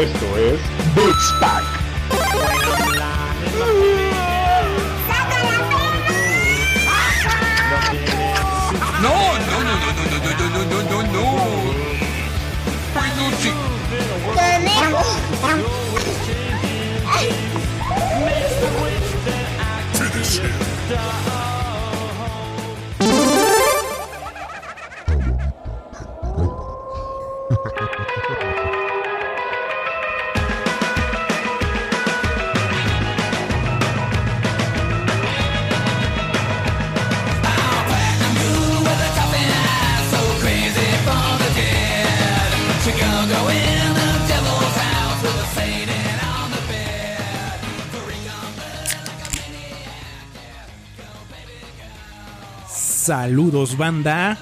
Esto es Boots Pack. No, no, no, no, no, no, no, no, no, no, no, no. Peluche. Finish him. Saludos banda.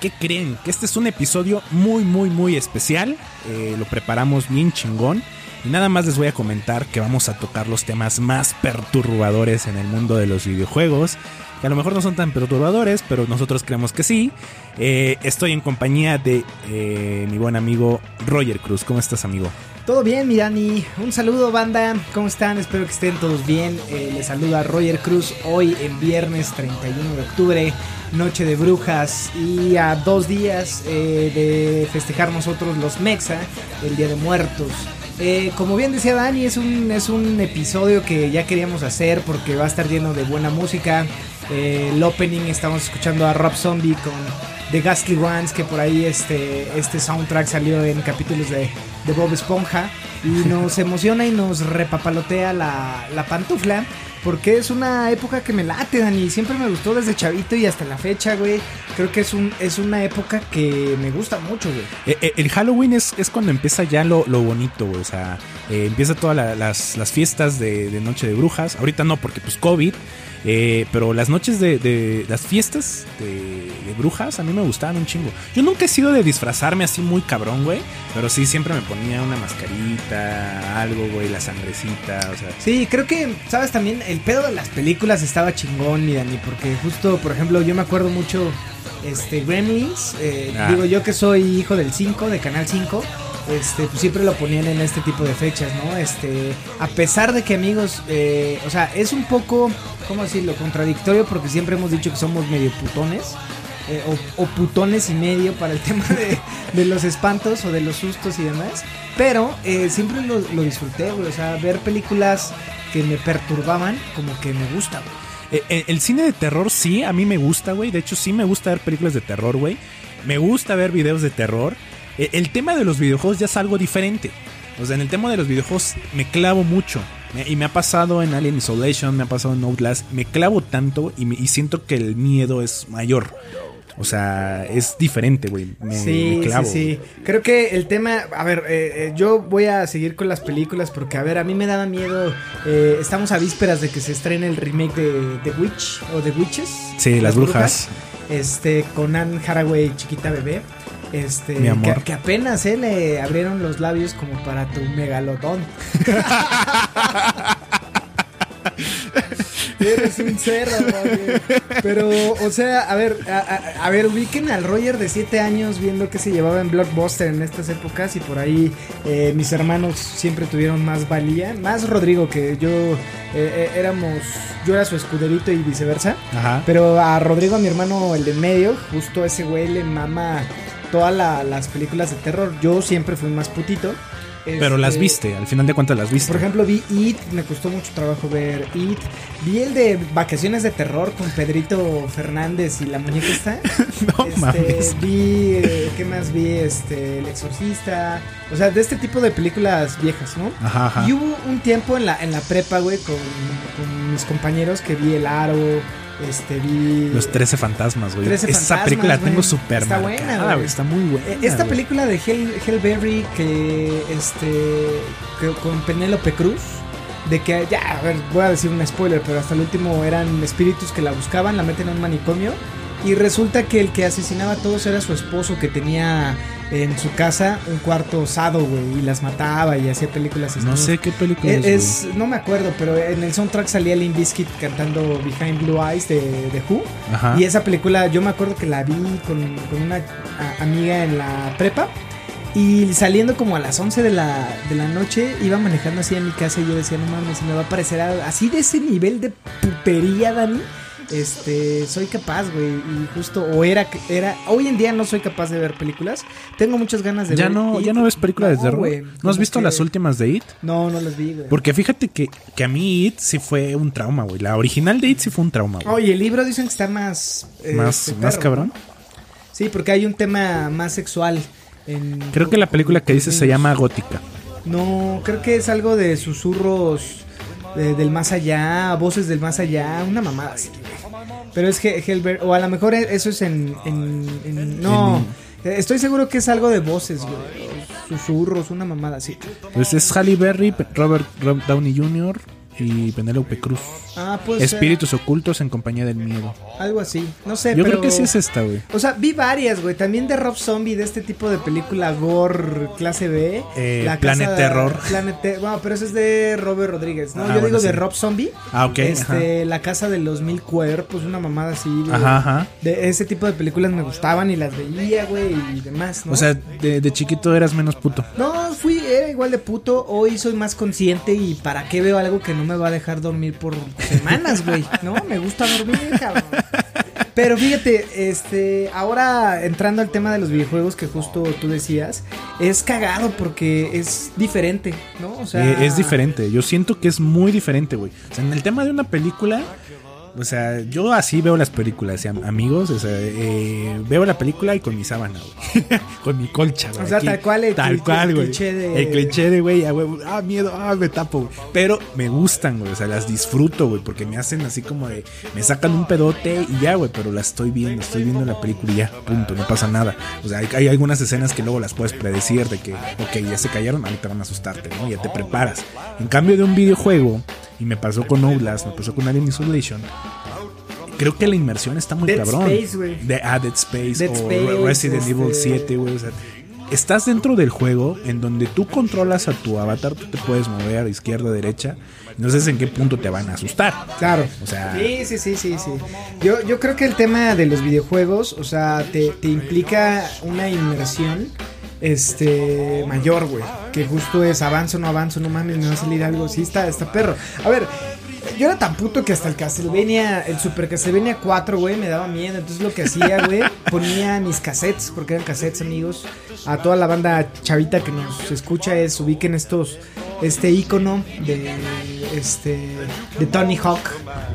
¿Qué creen? Que este es un episodio muy muy muy especial. Eh, lo preparamos bien chingón. Y nada más les voy a comentar que vamos a tocar los temas más perturbadores en el mundo de los videojuegos. Que a lo mejor no son tan perturbadores, pero nosotros creemos que sí. Eh, estoy en compañía de eh, mi buen amigo Roger Cruz. ¿Cómo estás, amigo? Todo bien, mi Dani. Un saludo, banda. ¿Cómo están? Espero que estén todos bien. Eh, les saluda Roger Cruz hoy en viernes 31 de octubre, Noche de Brujas. Y a dos días eh, de festejar nosotros los Mexa, el Día de Muertos. Eh, como bien decía Dani, es un, es un episodio que ya queríamos hacer porque va a estar lleno de buena música. Eh, el opening estamos escuchando a Rob Zombie con The Ghastly Ones, que por ahí este, este soundtrack salió en capítulos de, de Bob Esponja. Y nos emociona y nos repapalotea la, la pantufla. Porque es una época que me late, Dani. Siempre me gustó desde chavito y hasta la fecha, güey. Creo que es, un, es una época que me gusta mucho, güey. Eh, eh, el Halloween es, es cuando empieza ya lo, lo bonito, güey. O sea, eh, empieza todas la- las, las fiestas de, de Noche de Brujas. Ahorita no, porque pues COVID. eh, pero las noches de, de- las fiestas de, de brujas a mí me gustaban un chingo. Yo nunca he sido de disfrazarme así muy cabrón, güey. Pero sí, siempre me ponía una mascarita, algo, güey, la sangrecita, o sea. Sí, creo que, ¿sabes? También el pedo de las películas estaba chingón, mi Dani. Porque justo, por ejemplo, yo me acuerdo mucho, este, Gremlins. eh, Ah. Digo, yo que soy hijo del 5, de Canal 5. Este, pues siempre lo ponían en este tipo de fechas, ¿no? Este, a pesar de que amigos, eh, o sea, es un poco, ¿cómo decirlo? Contradictorio porque siempre hemos dicho que somos medio putones. Eh, o, o putones y medio para el tema de, de los espantos o de los sustos y demás. Pero eh, siempre lo, lo disfruté, güey. O sea, ver películas que me perturbaban, como que me gusta, güey. Eh, eh, el cine de terror sí, a mí me gusta, güey. De hecho, sí me gusta ver películas de terror, güey. Me gusta ver videos de terror. Eh, el tema de los videojuegos ya es algo diferente. O sea, en el tema de los videojuegos me clavo mucho. Y me ha pasado en Alien Isolation, me ha pasado en Outlast. Me clavo tanto y, me- y siento que el miedo es mayor. O sea, es diferente, güey. Me, sí, me clavo. sí, sí. Creo que el tema, a ver, eh, eh, yo voy a seguir con las películas porque, a ver, a mí me daba miedo. eh, estamos a vísperas de que se estrene el remake de The Witch o The Witches. Sí, las brujas. Este, con Anne Haraway, chiquita bebé. Este, Mi amor. Que, que apenas eh, le abrieron los labios como para tu megalodón. Eres un cerro, Roger. Pero, o sea, a ver, a, a- a ver, ubiquen al Roger de 7 años viendo que se llevaba en Blockbuster en estas épocas y por ahí eh, mis hermanos siempre tuvieron más valía. Más Rodrigo que yo eh, eh, éramos, yo era su escuderito y viceversa. Ajá. Pero a Rodrigo, a mi hermano, el de medio, justo ese güey le mama todas la- las películas de terror. Yo siempre fui más putito. Pero las Este, viste, al final de cuentas las viste. por ejemplo, vi It, me costó mucho trabajo ver It. Vi el de Vacaciones de Terror con Pedrito Fernández y la muñeca está. no Este, mames. vi, eh, ¿qué más vi? Este, El Exorcista. O sea, de este tipo de películas viejas, ¿no? Ajá, ajá. Y hubo un tiempo en la, en la prepa, güey, con, con mis compañeros que vi El Aro, este, vi... Los 13 fantasmas, güey. 13 Esa fantasmas, película la tengo súper Está marcada, buena, güey. Está muy buena. Eh, Esta güey. película de Hell, Hellberry que este que con Penélope Cruz de que ya a ver voy a decir un spoiler pero hasta el último eran espíritus que la buscaban la meten a un manicomio y resulta que el que asesinaba a todos era su esposo que tenía en su casa un cuarto osado güey y las mataba y hacía películas No sé qué película es. Es, no me acuerdo, pero en el soundtrack salía Limp Bizkit cantando Behind Blue Eyes de, de Who. Ajá. Y esa película yo me acuerdo que la vi con, con una a- amiga en la prepa. Y saliendo como a las 11 de la, de la noche, iba manejando así a mi casa y yo decía, no mames, me va a parecer así de ese nivel de putería, Dani. Este, soy capaz, güey, y justo, o era, era, hoy en día no soy capaz de ver películas. Tengo muchas ganas de Ya ver. no, It. ya no ves películas de No, terror. güey, ¿No has visto que- las últimas de It? No, no las vi, güey. Porque fíjate que, que a mí It sí fue un trauma, güey. La original de It sí fue un trauma, güey. Oye, el libro dicen que está más. eh, más, este, más perro, cabrón. ¿no? Sí, porque hay un tema más sexual. En, Creo que la película que dices se llama Gótica. No, creo que es algo de susurros de- del más allá, voces del más allá, una mamada así. güey. Pero es que o a lo mejor e- eso es en. en- en- no, estoy seguro que es algo de voces, güey. Susurros, una mamada así. Pues es Halle Berry, Robert, Rob Downey Jr. y Penélope Cruz. Ah, pues. Espíritus ocultos en compañía del miedo. algo así. No sé, Yo pero. creo que sí es esta, güey. O sea, vi varias, güey. También de Rob Zombie, de este tipo de película gore clase B. Eh, La Planet casa- Terror. Planet Ter- Bueno, pero eso es de Robert Rodríguez, ¿no? Ah, Yo bueno, digo de. Rob Zombie. Ah, ok, Este, La casa de los mil cuerpos, una mamada así. güey. Ajá, ajá. De ese tipo de películas me gustaban y las veía, güey, y demás, ¿no? O sea, de, de chiquito eras menos puto. No, fui, era igual de puto. Hoy soy más consciente y para qué veo algo que no me va a dejar dormir por semanas, güey. No, me gusta dormir, cabrón. Pero fíjate, este, ahora entrando al tema de los videojuegos que justo tú decías, es cagado porque es diferente, ¿no? O sea, Eh, es diferente. Yo siento que es muy diferente, güey. O sea, en el tema de una película. O sea, yo así veo las películas, am- amigos. O sea, eh, veo la película y con mi sábana, güey. con mi colcha, güey. O sea, aquí. tal cual el Tal cual, el güey. cliché de- El cliché de, güey, ah, güey, ah, miedo, ah, me tapo, güey. Pero me gustan, güey. O sea, las disfruto, güey. Porque me hacen así como de. Me sacan un pedote y ya, güey. Pero la estoy viendo, estoy viendo la película y ya, punto. No pasa nada. O sea, hay, hay algunas escenas que luego las puedes predecir de que, ok, ya se cayeron, ahorita van a asustarte, ¿no? Ya te preparas. En cambio de un videojuego, y me pasó con Outlast, me pasó con Alien Isolation. Creo que la inmersión está muy Dead cabrón. Space. De ah, Dead Space Dead o Space, Resident este- Evil 7, güey. O sea, estás dentro del juego en donde tú controlas a tu avatar, tú te puedes mover a izquierda, derecha. No sé en qué punto te van a asustar. Claro. O sea- Sí, sí, sí, sí, sí. Yo, yo creo que el tema de los videojuegos, o sea, te, te implica una inmersión este mayor, güey. Que justo es avanzo, no avanzo, no mames, me va a salir algo. Sí, está, está perro. A ver, yo era tan puto que hasta el Castlevania, el Super Castlevania 4, güey, me daba miedo. Entonces lo que hacía, güey, ponía mis cassettes, porque eran cassettes, amigos. A toda la banda chavita que nos escucha es ubiquen estos, este icono de este de Tony Hawk.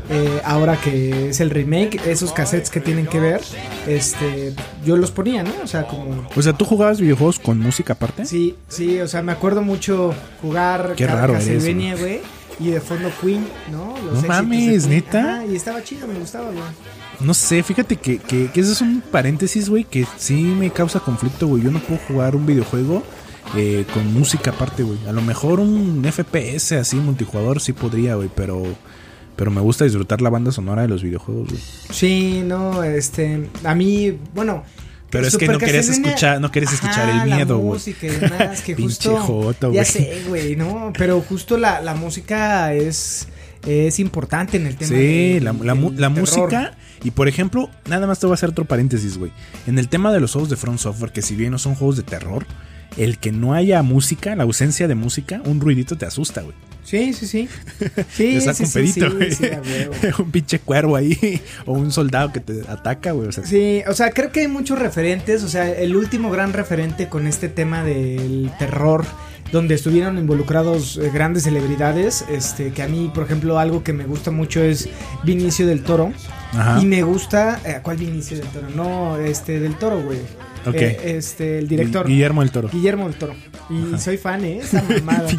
eh, ahora que es el remake, esos cassettes que tienen que ver, este, yo los ponía, ¿no? O sea, como O sea, ¿tú jugabas videojuegos con música aparte? Sí, sí, o sea, me acuerdo mucho jugar Qué raro Castlevania, güey. Y de fondo Queen, ¿no? Los éxitos mames. ¿neta? Ajá, y estaba chido, me gustaba, güey. No sé, fíjate que, que, que ese es un paréntesis, güey, que sí me causa conflicto, güey. Yo no puedo jugar un videojuego eh, con música aparte, güey. A lo mejor un FPS así, multijugador, sí podría, güey, pero, pero me gusta disfrutar la banda sonora de los videojuegos, güey. Sí, no, este, a mí, bueno. Pero es que no querías escuchar- no querías escuchar el miedo, güey. música y demás, que Pinche justo, joto, ya sé, güey, ¿no? Pero justo la, la música es, es importante en el tema Sí, la, la la música. Y por ejemplo, nada más te voy a hacer otro paréntesis, güey. En el tema de los juegos de Front Software, que si bien no son juegos de terror, el que no haya música, la ausencia de música, un ruidito te asusta, güey. Sí, sí, sí. Sí, Te saca sí, un pedito, sí, un pinche cuervo ahí. O un soldado que te ataca, güey. O sea, Sí, o sea, creo que hay muchos referentes. O sea, el último gran referente con este tema del terror, donde estuvieron involucrados eh, grandes celebridades. Este, que a mí, por ejemplo, algo que me gusta mucho es Vinicio del Toro. Ajá. Y me gusta. eh, ¿Cuál Vinicio del Toro? No, este, del Toro, güey. Ok. Eh, este, el director. Guillermo del Toro. Guillermo del Toro. Y soy fan, ¿eh? Esa mamada.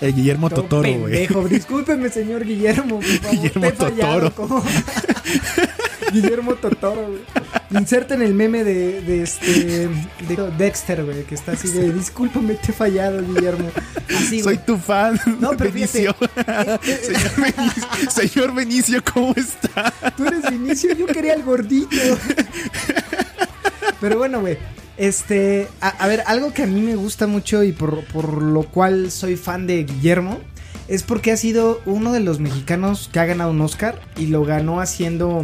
El Guillermo Todo Totoro, güey. Discúlpeme, señor Guillermo. por favor, Guillermo Totoro. Guillermo Totoro, güey. Inserten el meme de, de este de Dexter, güey, que está así de discúlpame, te he fallado, Guillermo. Así, Soy tu fan, No, pero Benicio. fíjate, señor, Benicio. Señor Benicio, ¿cómo está? Tú eres Vinicio, yo quería el gordito. Pero bueno, güey. Este, a, a ver, algo que a mí me gusta mucho y por, por lo cual soy fan de Guillermo es porque ha sido uno de los mexicanos que ha ganado un Oscar y lo ganó haciendo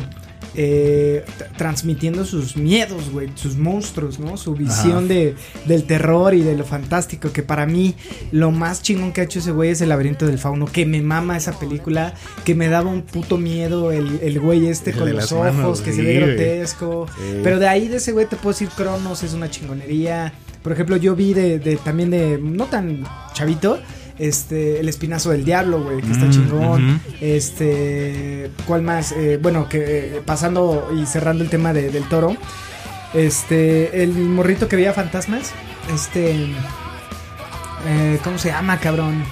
eh, transmitiendo sus miedos, güey, sus monstruos, ¿no? Su visión de, del terror y de lo fantástico, que para mí lo más chingón que ha hecho ese güey es el laberinto del fauno, que me mama esa película, que me daba un puto miedo el, el güey este El con los ojos, manos, que sí, se ve grotesco, Sí. pero de ahí de ese güey te puedo decir Cronos es una chingonería, por ejemplo yo vi de, de también de, no tan chavito, este, el espinazo del diablo, güey, que está Mm, chingón. Este, ¿cuál más? Eh, bueno, que eh, pasando y cerrando el tema de- del toro. Este, el morrito que veía fantasmas. Este, eh, ¿cómo se llama, cabrón?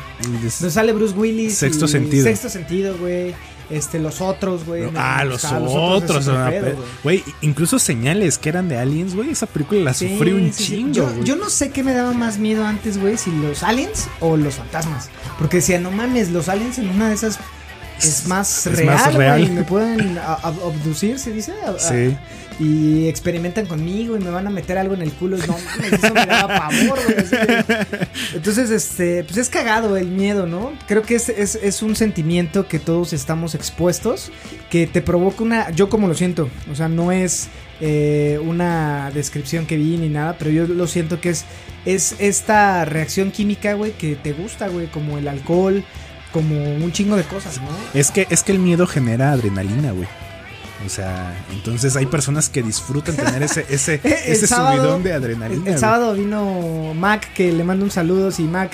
Nos sale Bruce Willis. Sexto sentido. Sexto sentido, güey. Este, los otros, güey. me Ah, los otros. pe- güey. Incluso señales que eran de aliens, güey. Esa película la Sí, sufrí un sí, sí. chingo, Yo, yo no sé qué me daba más miedo antes, güey, si los aliens o los fantasmas. Porque decía, no mames, los aliens en una de esas es más Es real, más real. me pueden abducir, se dice. A- a- Sí. Y experimentan conmigo y me van a meter algo en el culo. Y no mames, eso me daba pavor, Entonces, este, pues es cagado el miedo, ¿no? Creo que es, es, es un sentimiento que todos estamos expuestos, que te provoca una, yo como lo siento, o sea, no es eh, una descripción que vi ni nada, pero yo lo siento que es, es esta reacción química, güey, que te gusta, güey, como el alcohol, como un chingo de cosas, ¿no? Es que, es que el miedo genera adrenalina, güey. O sea, entonces hay personas que disfrutan tener ese, ese, El ese sábado- subidón de El, adrenalina. el sábado vino Mac, que le mando un saludo. Y Mac,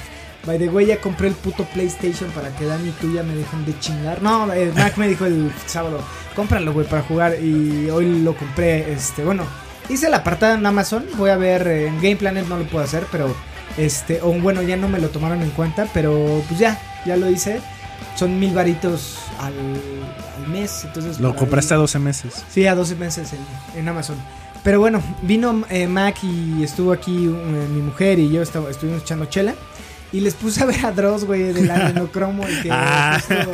by the way, ya compré el puto PlayStation para que Dani y tú ya me dejen de chingar. No, eh, Mac me dijo el sábado, cómpralo, güey, para jugar. Y hoy lo compré, este, bueno, hice la apartada en Amazon. Voy a ver, eh, en Game Planet no lo puedo hacer, pero, este, o bueno, ya no me lo tomaron en cuenta, pero pues ya, ya lo hice. Son mil varitos al, al mes, entonces... Lo compraste ahí- a 12 meses. Sí, a 12 meses en, en Amazon. Pero bueno, vino eh, Mac y estuvo aquí eh, mi mujer y yo estaba, estuvimos echando chela. Y les puse a ver a Dross, güey, del adrenocromo. Y que Ah. justo,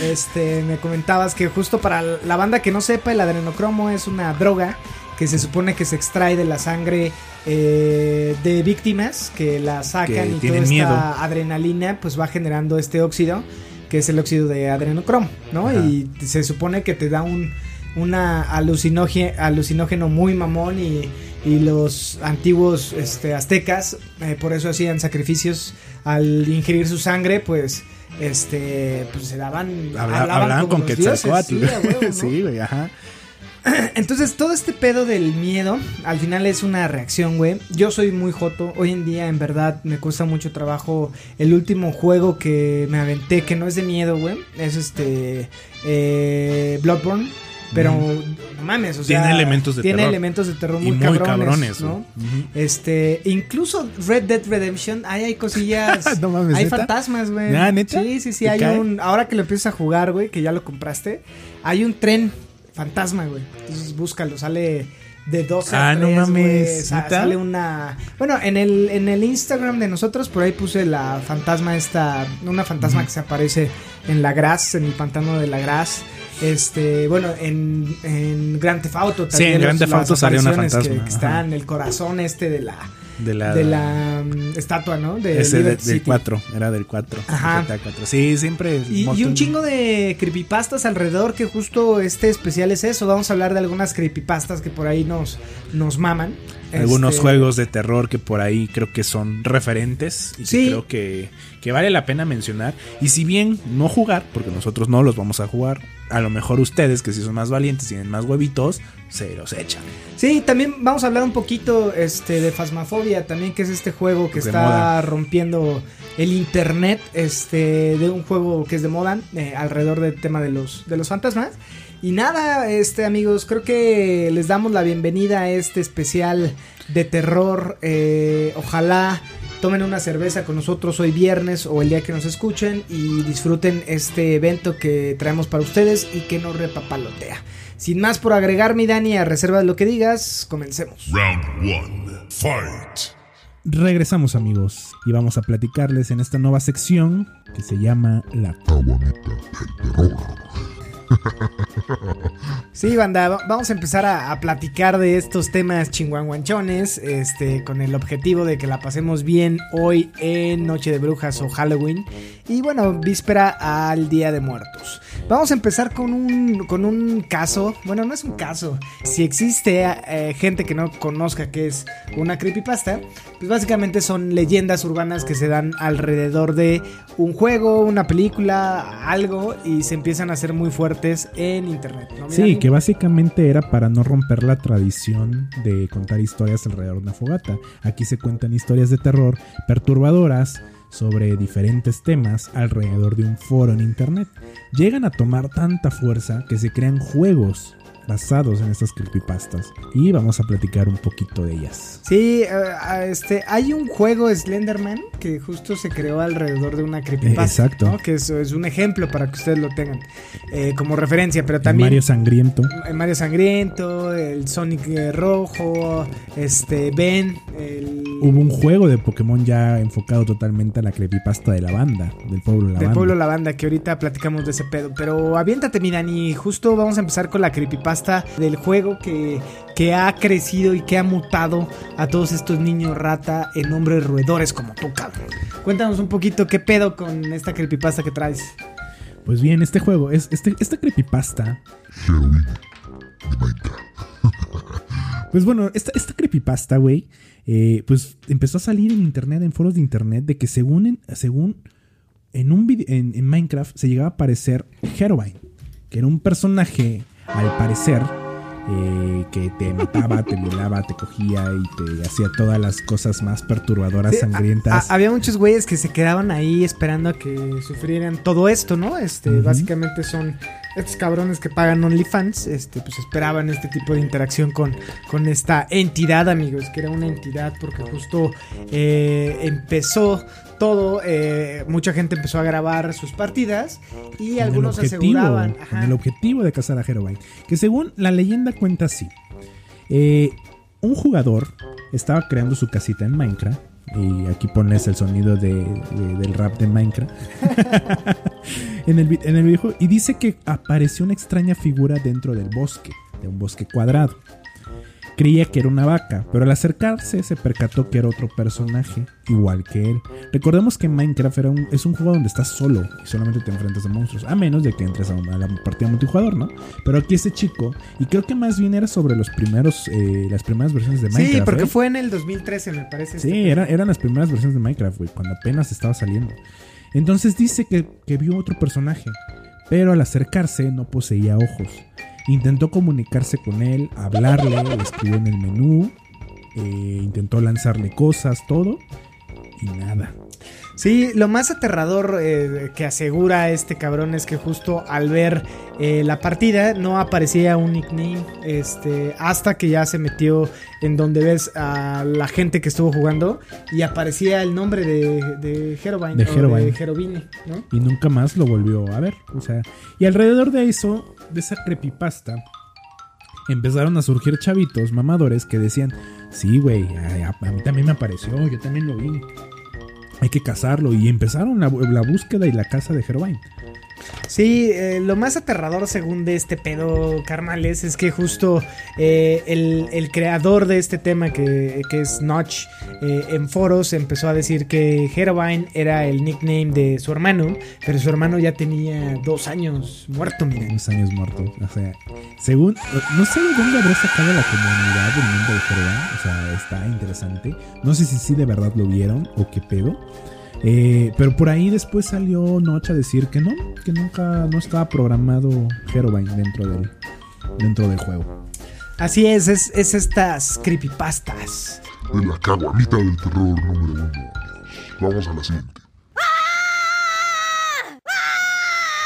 este, me comentabas que justo para la banda que no sepa, el adrenocromo es una droga que se supone que se extrae de la sangre eh, de víctimas que la sacan Que y toda esta miedo. adrenalina pues va generando este óxido que es el óxido de adrenocromo, ¿no? Ajá. Y se supone que te da un una alucinógeno, muy mamón y, y los antiguos este, aztecas eh, por eso hacían sacrificios al ingerir su sangre pues este pues se daban Habla- hablaban con dioses, Quetzalcoatl. sí, huevo, ¿no? Sí, güey, ajá. Entonces, todo este pedo del miedo, al final es una reacción, güey. Yo soy muy joto. Hoy en día, en verdad, me cuesta mucho trabajo. El último juego que me aventé, que no es de miedo, güey, es este. Eh, Bloodborne. Pero, no mames, o sea. Tiene elementos de tiene terror. elementos de terror Y muy, muy cabrones. Este, incluso Red Dead Redemption, ahí hay cosillas. No mames, hay ¿neta? fantasmas, güey. ¿neta? Sí, sí, sí. ¿Te Hay cae? un. Ahora que lo empiezas a jugar, güey, que ya lo compraste, hay un tren fantasma, güey. Entonces búscalo, sale de 12 a Ah, no 3, mames, güey. Sa- ¿neta? Sale una. Bueno, en el, en el Instagram de nosotros, por ahí puse la fantasma esta. Una fantasma que se aparece en la Gras, en el pantano de la Gras. Este, bueno, en, en Grand Theft Auto Sí, también. en Grand Theft Auto salió una fantasma, Que, que está en el corazón este de la. De la, De la mm, estatua, ¿no? De ese de- del City. 4, era del 4. Ajá. GTA 4. Sí, siempre. Y, y un chingo de creepypastas alrededor que justo este especial es eso. Vamos a hablar de algunas creepypastas que por ahí nos, nos maman. Algunos Este, juegos de terror que por ahí creo que son referentes y que creo que, que vale la pena mencionar. Y si bien no jugar, porque nosotros no los vamos a jugar, a lo mejor ustedes, que si son más valientes, tienen más huevitos, se los echan. Sí, también vamos a hablar un poquito este, de Phasmophobia, también que es este juego que está moda. rompiendo el internet, este, de un juego que es de moda, eh, alrededor del tema de los, de los fantasmas. Y nada, este amigos, creo que les damos la bienvenida a este especial de terror. eh, ojalá tomen una cerveza con nosotros hoy viernes o el día que nos escuchen y disfruten este evento que traemos para ustedes y que nos repapalotea. Sin más por agregar, mi Dani, a reserva de lo que digas, comencemos. Round one. Fight. Regresamos amigos y vamos a platicarles en esta nueva sección que se llama La Sí, banda, va- vamos a empezar a, a platicar de estos temas chinguanguanchones, este, con el objetivo de que la pasemos bien hoy en Noche de Brujas o Halloween. Y bueno, víspera al Día de Muertos. Vamos a empezar con un, con un caso. Bueno, no es un caso. Si existe eh, gente que no conozca qué es una creepypasta, pues básicamente son leyendas urbanas que se dan alrededor de un juego, una película, algo, y se empiezan a hacer muy fuertes en internet. ¿no, mi Sí, que básicamente era para no romper la tradición de contar historias alrededor de una fogata. Aquí se cuentan historias de terror perturbadoras sobre diferentes temas alrededor de un foro en internet. Llegan a tomar tanta fuerza que se crean juegos basados en estas creepypastas y vamos a platicar un poquito de ellas. Sí, eh, este, hay un juego Slenderman que justo se creó alrededor de una creepypasta. Eh, exacto. ¿no? Que es, es un ejemplo para que ustedes lo tengan eh, como referencia, pero El también... Mario Sangriento. el Mario Sangriento, el Sonic eh, Rojo, este Ben, el Hubo un juego de Pokémon ya enfocado totalmente a la creepypasta de la banda, del pueblo la del banda. pueblo La Banda, que ahorita platicamos de ese pedo. Pero aviéntate, mi Dani, justo vamos a empezar con la creepypasta del juego que, que ha crecido y que ha mutado a todos estos niños rata en hombres roedores como tú, cabrón. Cuéntanos un poquito qué pedo con esta creepypasta que traes. Pues bien, este juego, es, este, esta creepypasta. Pues bueno, esta, creepypasta, güey, eh, pues empezó a salir en internet, en foros de internet, de que según en, según en un vide- en, en Minecraft se llegaba a aparecer Herobrine, que era un personaje, al parecer, eh, que te mataba, te violaba, te cogía y te hacía todas las cosas más perturbadoras, Sí, sangrientas. a- había muchos güeyes que se quedaban ahí esperando a que sufrieran todo esto, ¿no? Este, básicamente son estos cabrones que pagan OnlyFans, este, pues esperaban este tipo de interacción con, con esta entidad, amigos, que era una entidad porque justo eh, empezó todo, eh, mucha gente empezó a grabar sus partidas y con algunos objetivo, aseguraban, con ajá, el objetivo de cazar a Herobrine. Que según la leyenda cuenta así. eh, un jugador estaba creando su casita en Minecraft. Y aquí pones el sonido de- de- del rap de Minecraft. en, el, en el videojuego. Y dice que apareció una extraña figura dentro del bosque. De un bosque cuadrado. Creía que era una vaca, pero al acercarse se percató que era otro personaje, igual que él. Recordemos que Minecraft era un- es un juego donde estás solo y solamente te enfrentas a monstruos, a menos de que entres a, una- a la partida multijugador, ¿no? Pero aquí este chico, y creo que más bien era sobre los primeros, eh, las primeras versiones de Minecraft. Sí, porque ¿eh? fue en el 2013, me parece. Sí, este era- eran las primeras versiones de Minecraft, güey, cuando apenas estaba saliendo. Entonces dice que, que vio otro personaje, pero al acercarse no poseía ojos. Intentó comunicarse con él, hablarle, le escribió en el menú, eh, intentó lanzarle cosas, todo, y nada. Sí, lo más aterrador eh, que asegura este cabrón es que justo al ver eh, la partida no aparecía un nickname este, hasta que ya se metió en donde ves a la gente que estuvo jugando y aparecía el nombre de, de. De ¿no? Y nunca más lo volvió a ver. O sea, y alrededor de eso, de esa creepypasta, empezaron a surgir chavitos mamadores que decían, sí, güey, a, a mí también me apareció, yo también lo vi. Hay que cazarlo. Y empezaron la, la búsqueda y la caza de Herobrine. Sí, eh, lo más aterrador según de este pedo, carnales, es que justo eh, el, el creador de este tema, que, que es Notch, eh, en foros empezó a decir que Herobrine era el nickname de su hermano, pero su hermano ya tenía dos años muerto, miren. Unos años muertos. O sea, según. No sé de dónde habrá sacado la comunidad del mundo de Herobrine. O sea, está interesante. No sé si sí de verdad lo vieron o qué pedo. Eh, pero por ahí después salió Noche a decir que no, que nunca no estaba programado Herobrine dentro del, dentro del juego. Así es, es, es estas creepypastas. de la caguamita del terror número uno. Vamos a la siguiente.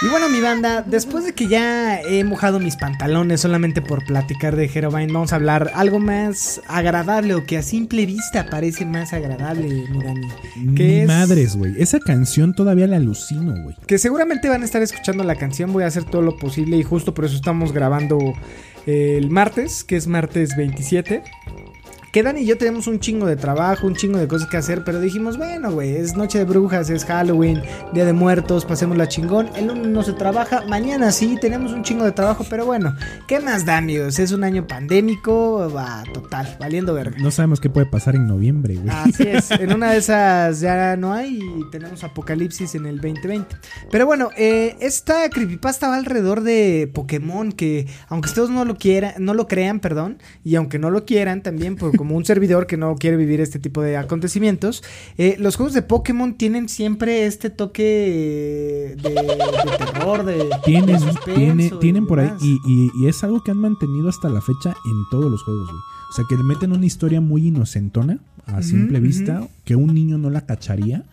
Y bueno, mi banda, después de que ya he mojado mis pantalones solamente por platicar de Herobrine, vamos a hablar algo más agradable o que a simple vista parece más agradable, mi Dani. Que es- madres, güey. Esa canción todavía la alucino, güey. Que seguramente van a estar escuchando la canción, voy a hacer todo lo posible y justo por eso estamos grabando el martes, que es martes 27. Que Dan y yo tenemos un chingo de trabajo, un chingo de cosas que hacer, pero dijimos, bueno, güey, es noche de brujas, es Halloween, Día de Muertos, pasemos la chingón. El lunes no se trabaja, mañana sí, tenemos un chingo de trabajo, pero bueno, ¿qué más da, amigos? Es un año pandémico, va, total, valiendo verga. No sabemos qué puede pasar en noviembre, güey. Así es, en una de esas ya no hay y tenemos apocalipsis en el 2020. Pero bueno, eh, esta creepypasta va alrededor de Pokémon, que aunque ustedes no lo quieran, no lo crean, perdón, y aunque no lo quieran también, por como un servidor que no quiere vivir este tipo de acontecimientos, eh, los juegos de Pokémon tienen siempre este toque de, de terror, de, Tienen, de suspenso tiene- tienen por ahí, y, y- y es algo que han mantenido hasta la fecha en todos los juegos, güey. O sea, que le meten una historia muy inocentona, a simple vista, que un niño no la cacharía,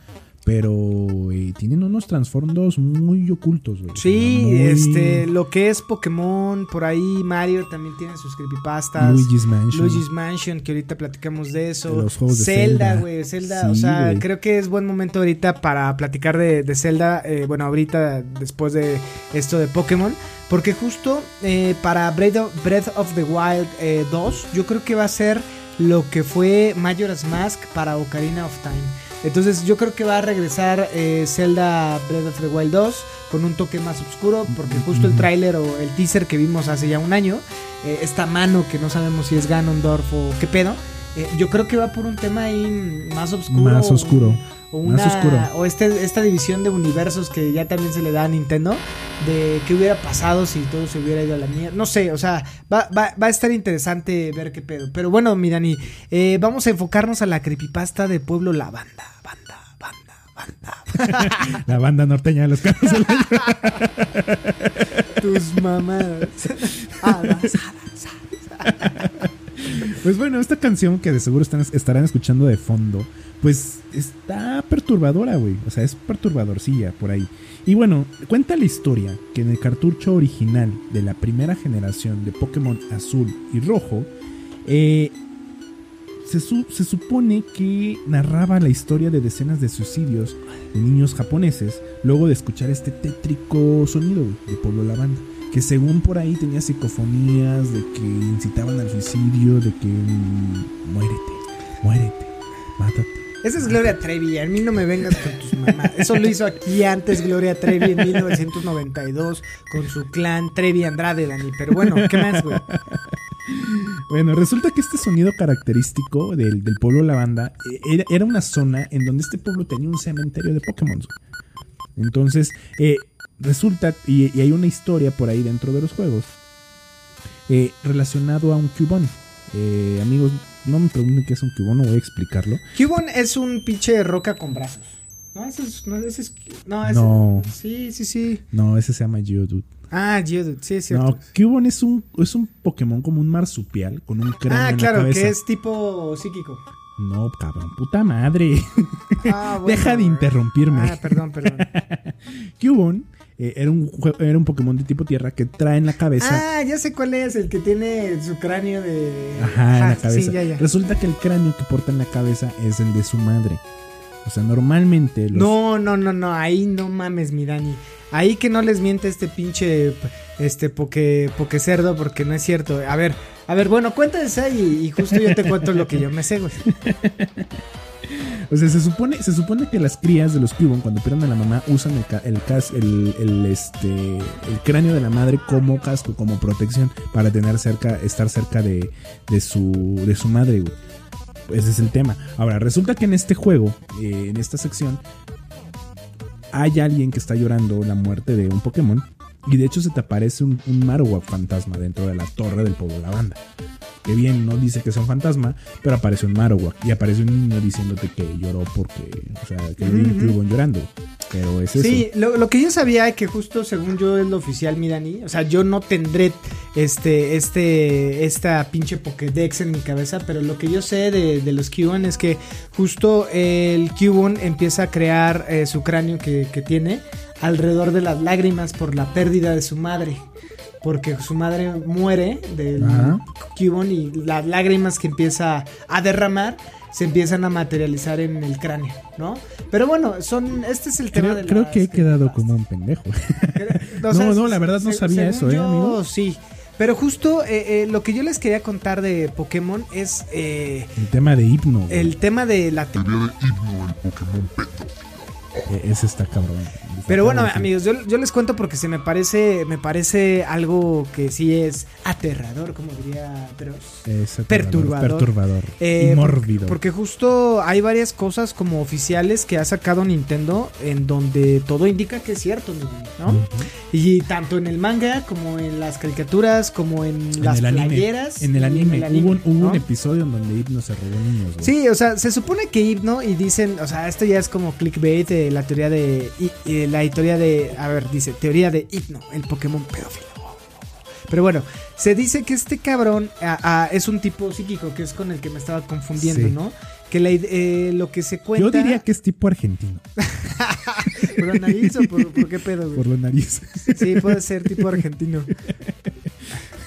pero eh, tienen unos trasfondos muy ocultos, güey. Sí, muy- este, lo que es Pokémon, por ahí Mario también tiene sus creepypastas. Luigi's Mansion. Luigi's Mansion, que ahorita platicamos de eso. Los juegos de Zelda, güey, Zelda. Sí, o sea, creo que es buen momento ahorita para platicar de, de Zelda. eh, bueno, ahorita después de esto de Pokémon. Porque justo eh, para Breath of, Breath of the Wild eh, 2, yo creo que va a ser lo que fue Majora's Mask para Ocarina of Time. Entonces yo creo que va a regresar eh, Zelda Breath of the Wild 2 con un toque más oscuro, porque justo el tráiler o el teaser que vimos hace ya un año, eh, esta mano que no sabemos si es Ganondorf o qué pedo, eh, yo creo que va por un tema ahí más oscuro. Más oscuro. O, Más una, oscuro. o este, esta división de universos que ya también se le da a Nintendo, de qué hubiera pasado si todo se hubiera ido a la mierda. No sé, o sea, va, va- va a estar interesante ver qué pedo. Pero bueno, mi Dani, eh, vamos a enfocarnos a la creepypasta de Pueblo La Banda. Banda, banda, banda. La banda norteña de los carros. Tus mamadas. Pues bueno, esta canción que de seguro están, estarán escuchando de fondo, pues está perturbadora, güey. O sea, es perturbadorcilla por ahí. Y bueno, cuenta la historia que en el cartucho original de la primera generación de Pokémon Azul y Rojo, eh, se, su- se supone que narraba la historia de decenas de suicidios de niños japoneses luego de escuchar este tétrico sonido de Pueblo Lavanda. Que según por ahí tenía psicofonías de que incitaban al suicidio, de que mm, muérete, muérete, mátate. Esa es Gloria Trevi, a mí no me vengas con tus mamás. Eso lo hizo aquí antes Gloria Trevi en 1992 con su clan Trevi Andrade, Dani. Pero bueno, ¿qué más, güey? Bueno, resulta que este sonido característico del, del pueblo Lavanda eh, era, era una zona en donde este pueblo tenía un cementerio de Pokémon. Entonces, eh, resulta, y, y hay una historia por ahí dentro de los juegos, eh, relacionado a un Cubone. Eh, amigos, no me pregunten qué es un Cubone, no voy a explicarlo. Cubone es un pinche roca con brazos. No, ese es. No, ese es. No, ese- No. Sí, sí, sí. No, ese se llama Geodude. Ah, Geodude, sí, es cierto. No, Cubone es un, es un Pokémon como un marsupial con un cráneo ah, en la claro, cabeza. que es tipo psíquico. No, cabrón, puta madre. Ah, bueno. Deja de interrumpirme. Ah, perdón, perdón. Cubone eh, era, un, era un Pokémon de tipo tierra que trae en la cabeza. Ah, ya sé cuál es, el que tiene su cráneo de. Ajá, en la sí, cabeza. ya, ya. Resulta que el cráneo que porta en la cabeza es el de su madre. O sea, normalmente los. No, no, no, no, ahí no mames, mi Dani. Ahí que no les miente este pinche este poke, poke cerdo porque no es cierto. A ver, a ver, bueno, cuéntese y, y justo yo te cuento lo que yo me sé, güey. O sea, se supone, se supone que las crías de los Cubone, cuando pierden a la mamá, usan el, el, este, el cráneo de la madre como casco, como protección, para tener cerca, estar cerca de, de su, de su madre, güey. Ese es el tema. Ahora, resulta que en este juego, eh, en esta sección, hay alguien que está llorando la muerte de un Pokémon. Y de hecho se te aparece un, un Marowak fantasma dentro de la torre del pueblo lavanda. Que bien, no dice que es un fantasma, pero aparece un Marowak. Y aparece un niño diciéndote que lloró porque, o sea, que un Ujú. Cubone llorando. Pero es eso. Sí, lo, lo que yo sabía es que justo según yo es lo oficial, mi Dani. O sea, yo no tendré este, este, esta pinche Pokédex en mi cabeza, pero lo que yo sé de, de los Cubone es que justo el Cubone empieza a crear eh, su cráneo que, que tiene alrededor de las lágrimas por la pérdida de su madre. Porque su madre muere del Ajá. Cubone y las lágrimas que empieza a derramar se empiezan a materializar en el cráneo, ¿no? Pero bueno, son este es el tema Creo, de creo las que he quedado como un pendejo. No, no, la verdad no se- sabía eso, ¿eh, amigo? Sí. Pero justo eh, eh, lo que yo les quería contar de Pokémon es eh, El tema de hipno. güey. el tema de la... te- Teoría de himno del Pokémon Peto. Eh, Ese está cabrón. Pero bueno, amigos, yo, yo les cuento porque se me parece, me parece algo que sí es aterrador, como diría. Es aterrador, perturbador. Perturbador. Eh, y mórbido. Porque justo hay varias cosas como oficiales que ha sacado Nintendo en donde todo indica que es cierto, ¿no? Y tanto en el manga como en las caricaturas, como en, En las el anime. playeras. En el anime. hubo un, hubo ¿no? un episodio en donde Hipno se robó niños, güey. Sí, o sea, se supone que Hipno y dicen, o sea, esto ya es como clickbait de la teoría de y- y la teoría de, a ver, dice, teoría de Hipno, el Pokémon pedófilo. Pero bueno, se dice que este cabrón es un tipo psíquico, que es con el que me estaba confundiendo, Sí. ¿no? Que la eh, lo que se cuenta... Yo diría que es tipo argentino. ¿Por la nariz o por, por qué pedo, güey? Por la nariz. Sí, puede ser tipo argentino.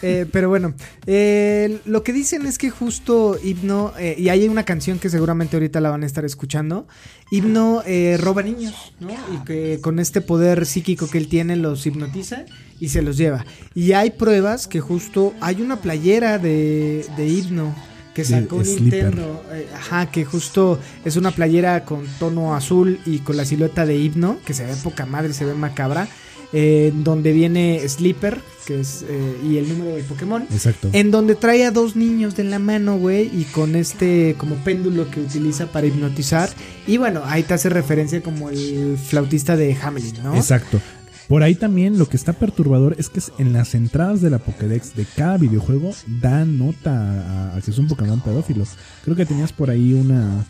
Eh, pero bueno, eh, lo que dicen es que justo Hipno, eh, y hay una canción que seguramente ahorita la van a estar escuchando, Hipno eh, roba niños, ¿no? Y que con este poder psíquico que él tiene los hipnotiza y se los lleva. Y hay pruebas que justo hay una playera de, de Hipno que sacó. Nintendo, eh, ajá, que justo es una playera con tono azul y con la silueta de Hipno, que se ve poca madre, se ve macabra, eh, donde viene Sleeper, que es, eh, y el número del Pokémon. Exacto. En donde trae a dos niños de la mano, güey, y con este como péndulo que utiliza para hipnotizar. Y bueno, ahí te hace referencia como el flautista de Hamelin, ¿no? Exacto. Por ahí también lo que está perturbador es que es en las entradas de la Pokédex de cada videojuego da nota a, que es un Pokémon pedófilo. Creo que tenías por ahí una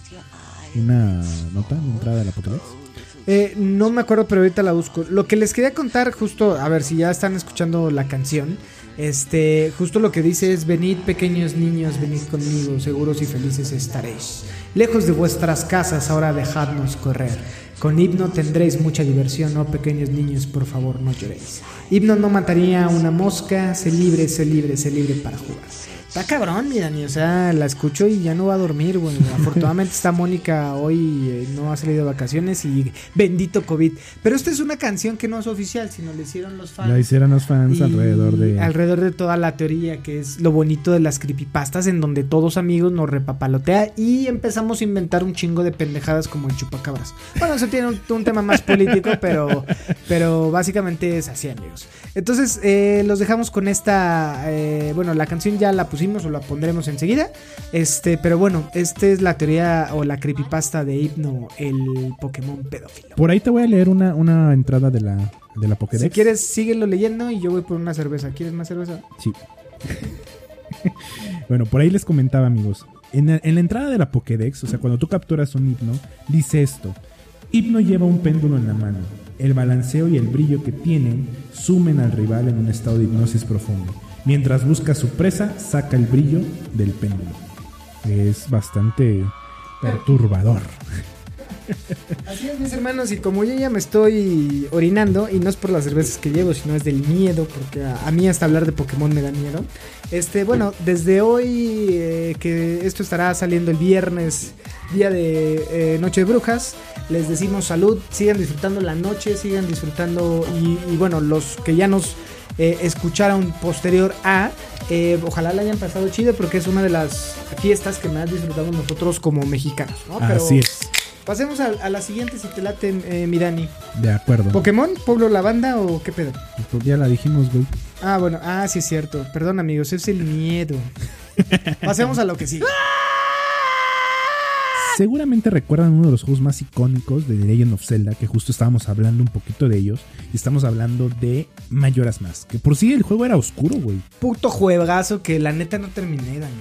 una nota de entrada de la Pokédex. Eh, no me acuerdo, pero ahorita la busco. Lo que les quería contar, justo, a ver si ya están escuchando la canción. Este, justo lo que dice es: Venid, pequeños niños, venid conmigo, seguros y felices estaréis. Lejos de vuestras casas, ahora dejadnos correr. Con himno tendréis mucha diversión, oh pequeños niños, por favor, no lloréis. Himno no mataría a una mosca, sé libre, sé libre, sé libre para jugar. Está cabrón, mi Dani, o sea, la escucho y ya no va a dormir, güey. Afortunadamente está Mónica hoy, eh, no ha salido de vacaciones y bendito COVID. Pero esta es una canción que no es oficial, sino le hicieron los fans. La hicieron los fans alrededor de alrededor de toda la teoría que es lo bonito de las creepypastas en donde todos amigos nos repapalotea y empezamos a inventar un chingo de pendejadas como el chupacabras. Bueno, eso tiene un, un tema más político, pero, pero básicamente es así, amigos. Entonces, eh, los dejamos con esta. eh, bueno, la canción ya la pusimos o la pondremos enseguida. Este, pero bueno, esta es la teoría o la creepypasta de Hipno, el Pokémon pedófilo. Por ahí te voy a leer una, una entrada de la de la Pokédex. Si quieres, síguelo leyendo y yo voy por una cerveza. ¿Quieres más cerveza? Sí. bueno, por ahí les comentaba, amigos. En la, en la entrada de la Pokédex, o sea, cuando tú capturas un hipno, dice esto. Hipno lleva un péndulo en la mano. El balanceo y el brillo que tienen sumen al rival en un estado de hipnosis profundo. Mientras busca su presa, saca el brillo del péndulo. Es bastante perturbador. Así es, mis hermanos, y como yo ya me estoy orinando, y no es por las cervezas que llevo, sino es del miedo, porque a, mí hasta hablar de Pokémon me da miedo. Este, bueno, desde hoy, eh, que esto estará saliendo el viernes, día de eh, Noche de Brujas, les decimos salud, sigan disfrutando la noche, sigan disfrutando, y bueno, los que ya nos eh, escucharon posterior a, eh, ojalá la hayan pasado chido, porque es una de las fiestas que más disfrutamos nosotros como mexicanos, ¿no? Pero- Así es. Pasemos a, a la siguiente si te late, eh, mi Dani. De acuerdo. ¿Pokémon? ¿Pueblo Lavanda o qué pedo? Pues ya la dijimos, güey. Ah, bueno, ah, sí es cierto. Perdón, amigos, es el miedo. Pasemos a lo que sigue. Seguramente recuerdan uno de los juegos más icónicos de The Legend of Zelda, que justo estábamos hablando un poquito de ellos. Y estamos hablando de Mayoras Más. Que por sí el juego era oscuro, güey. Puto juegazo que la neta no terminé, Dani.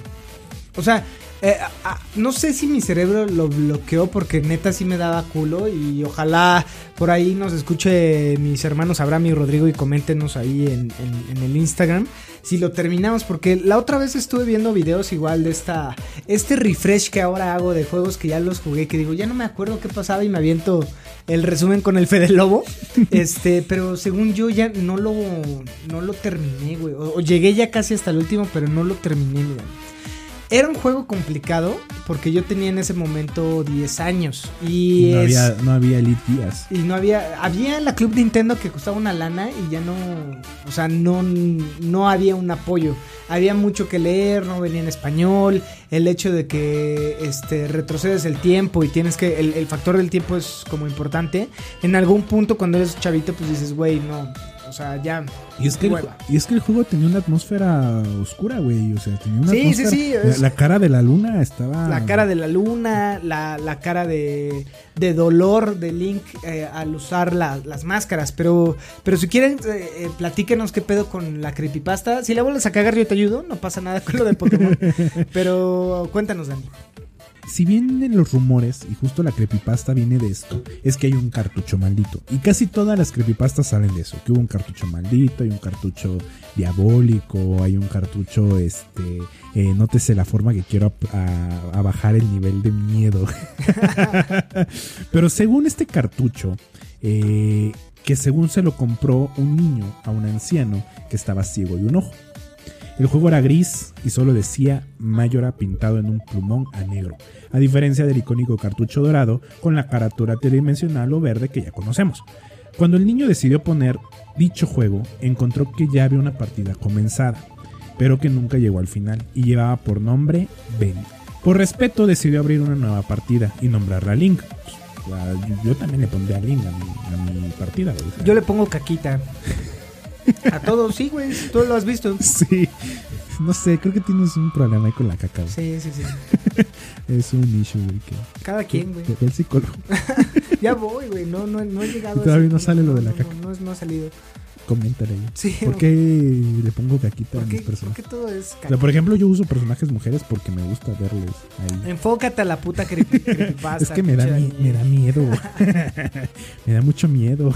O sea, eh, a- no sé si mi cerebro lo bloqueó porque neta sí me daba culo y ojalá por ahí nos escuche mis hermanos Abraham y Rodrigo y coméntenos ahí en, en- en el Instagram si lo terminamos porque la otra vez estuve viendo videos igual de esta este refresh que ahora hago de juegos que ya los jugué que digo ya no me acuerdo qué pasaba y me aviento el resumen con el Fede Lobo. Este pero según yo ya no lo no lo terminé güey. O, o llegué ya casi hasta el último pero no lo terminé mira Era un juego complicado porque yo tenía en ese momento 10 años y no, es- había, no había Elite Díaz. y no había había la Club Nintendo que costaba una lana y ya no, o sea, no no había un apoyo. Había mucho que leer, no venía en español, el hecho de que este retrocedes el tiempo y tienes que el, el factor del tiempo es como importante. En algún punto cuando eres chavito pues dices, "Güey, no." O sea, ya Y es, que el, y es que el juego tenía una atmósfera oscura, güey. O sea, tenía una Sí, sí, atmósfera. sí, La, es- la cara de la luna estaba. La cara de la luna, la, la cara de, de dolor de Link eh, al usar la- las máscaras. Pero, pero si quieren, eh, eh, platíquenos qué pedo con la creepypasta. Si la vuelves a cagar, yo te ayudo. No pasa nada con lo de Pokémon. pero cuéntanos, Dani. Si vienen los rumores, y justo la creepypasta viene de esto, es que hay un cartucho maldito. Y casi todas las creepypastas salen de eso. Que hubo un cartucho maldito, hay un cartucho diabólico, hay un cartucho, este... eh, nótese la forma que quiero a, bajar el nivel de miedo. Pero según este cartucho, eh, que según se lo compró un niño a un anciano que estaba ciego de un ojo. El juego era gris y solo decía Mayora pintado en un plumón a negro, a diferencia del icónico cartucho dorado con la carátula tridimensional o verde que ya conocemos. Cuando el niño decidió poner dicho juego, encontró que ya había una partida comenzada, pero que nunca llegó al final y llevaba por nombre Ben. Por respeto decidió abrir una nueva partida y nombrarla Link. Pues, yo- también le pondré a Link a mi, a mi partida. sea. Yo le pongo caquita. A todos, sí, güey. Tú lo has visto. Sí, no sé, creo que tienes un problema ahí con la caca. güey. Sí, sí, sí. Es un issue, güey. Que, Cada quien, güey. que ve el psicólogo. Ya voy, güey. No, no, no he llegado a Todavía ese no sale lo de la no, caca. No, no, no ha salido. Coméntale. Sí. ¿Por qué le pongo caquita a ¿Por mis personajes? todo es O sea, por ejemplo, yo uso personajes mujeres porque me gusta verles ahí. Enfócate a la puta creepy- creepypasta. Es que me da, mi- me da miedo. me da mucho miedo.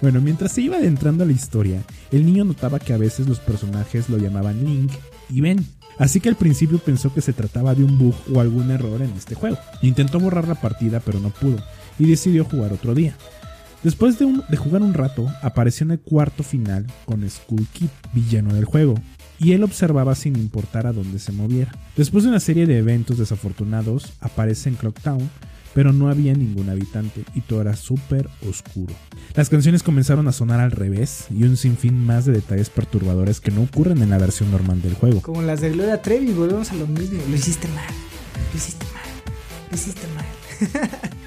Bueno, mientras se iba adentrando a la historia, el niño notaba que a veces los personajes lo llamaban Link y Ben. Así que al principio pensó que se trataba de un bug o algún error en este juego. Intentó borrar la partida pero no pudo y decidió jugar otro día. Después de, jugar un rato, apareció en el cuarto final con Skull Kid, villano del juego, y él observaba sin importar a dónde se moviera. Después de una serie de eventos desafortunados, aparece en Clock Town, pero no había ningún habitante y todo era súper oscuro. Las canciones comenzaron a sonar al revés y un sinfín más de detalles perturbadores que no ocurren en la versión normal del juego. Como las de Gloria Trevi, volvemos a lo mismo. Lo hiciste mal. Lo hiciste mal. Lo hiciste mal.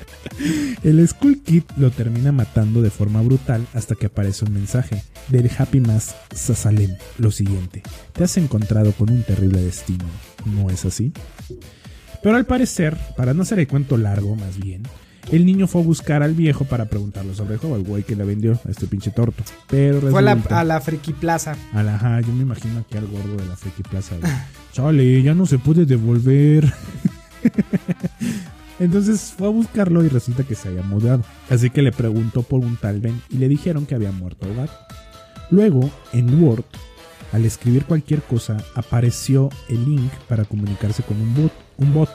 El Skull Kid lo termina matando de forma brutal hasta que aparece un mensaje del Happy Mask Sasalem. Lo siguiente, te has encontrado con un terrible destino, ¿no es así? Pero al parecer, para no hacer el cuento largo más bien, el niño fue a buscar al viejo para preguntarle sobre el juego, al güey que le vendió a este pinche torto. Pero Fue a la, resulta- a la Friki Plaza. a la- ajá, yo me imagino aquí al gordo de la Friki Plaza. güey. Chale, ya no se puede devolver. Entonces fue a buscarlo y resulta que se había mudado. Así que le preguntó por un tal Ben y le dijeron que había muerto ahogado. Luego, en Word, al escribir cualquier cosa, apareció el link para comunicarse con un bot, un bot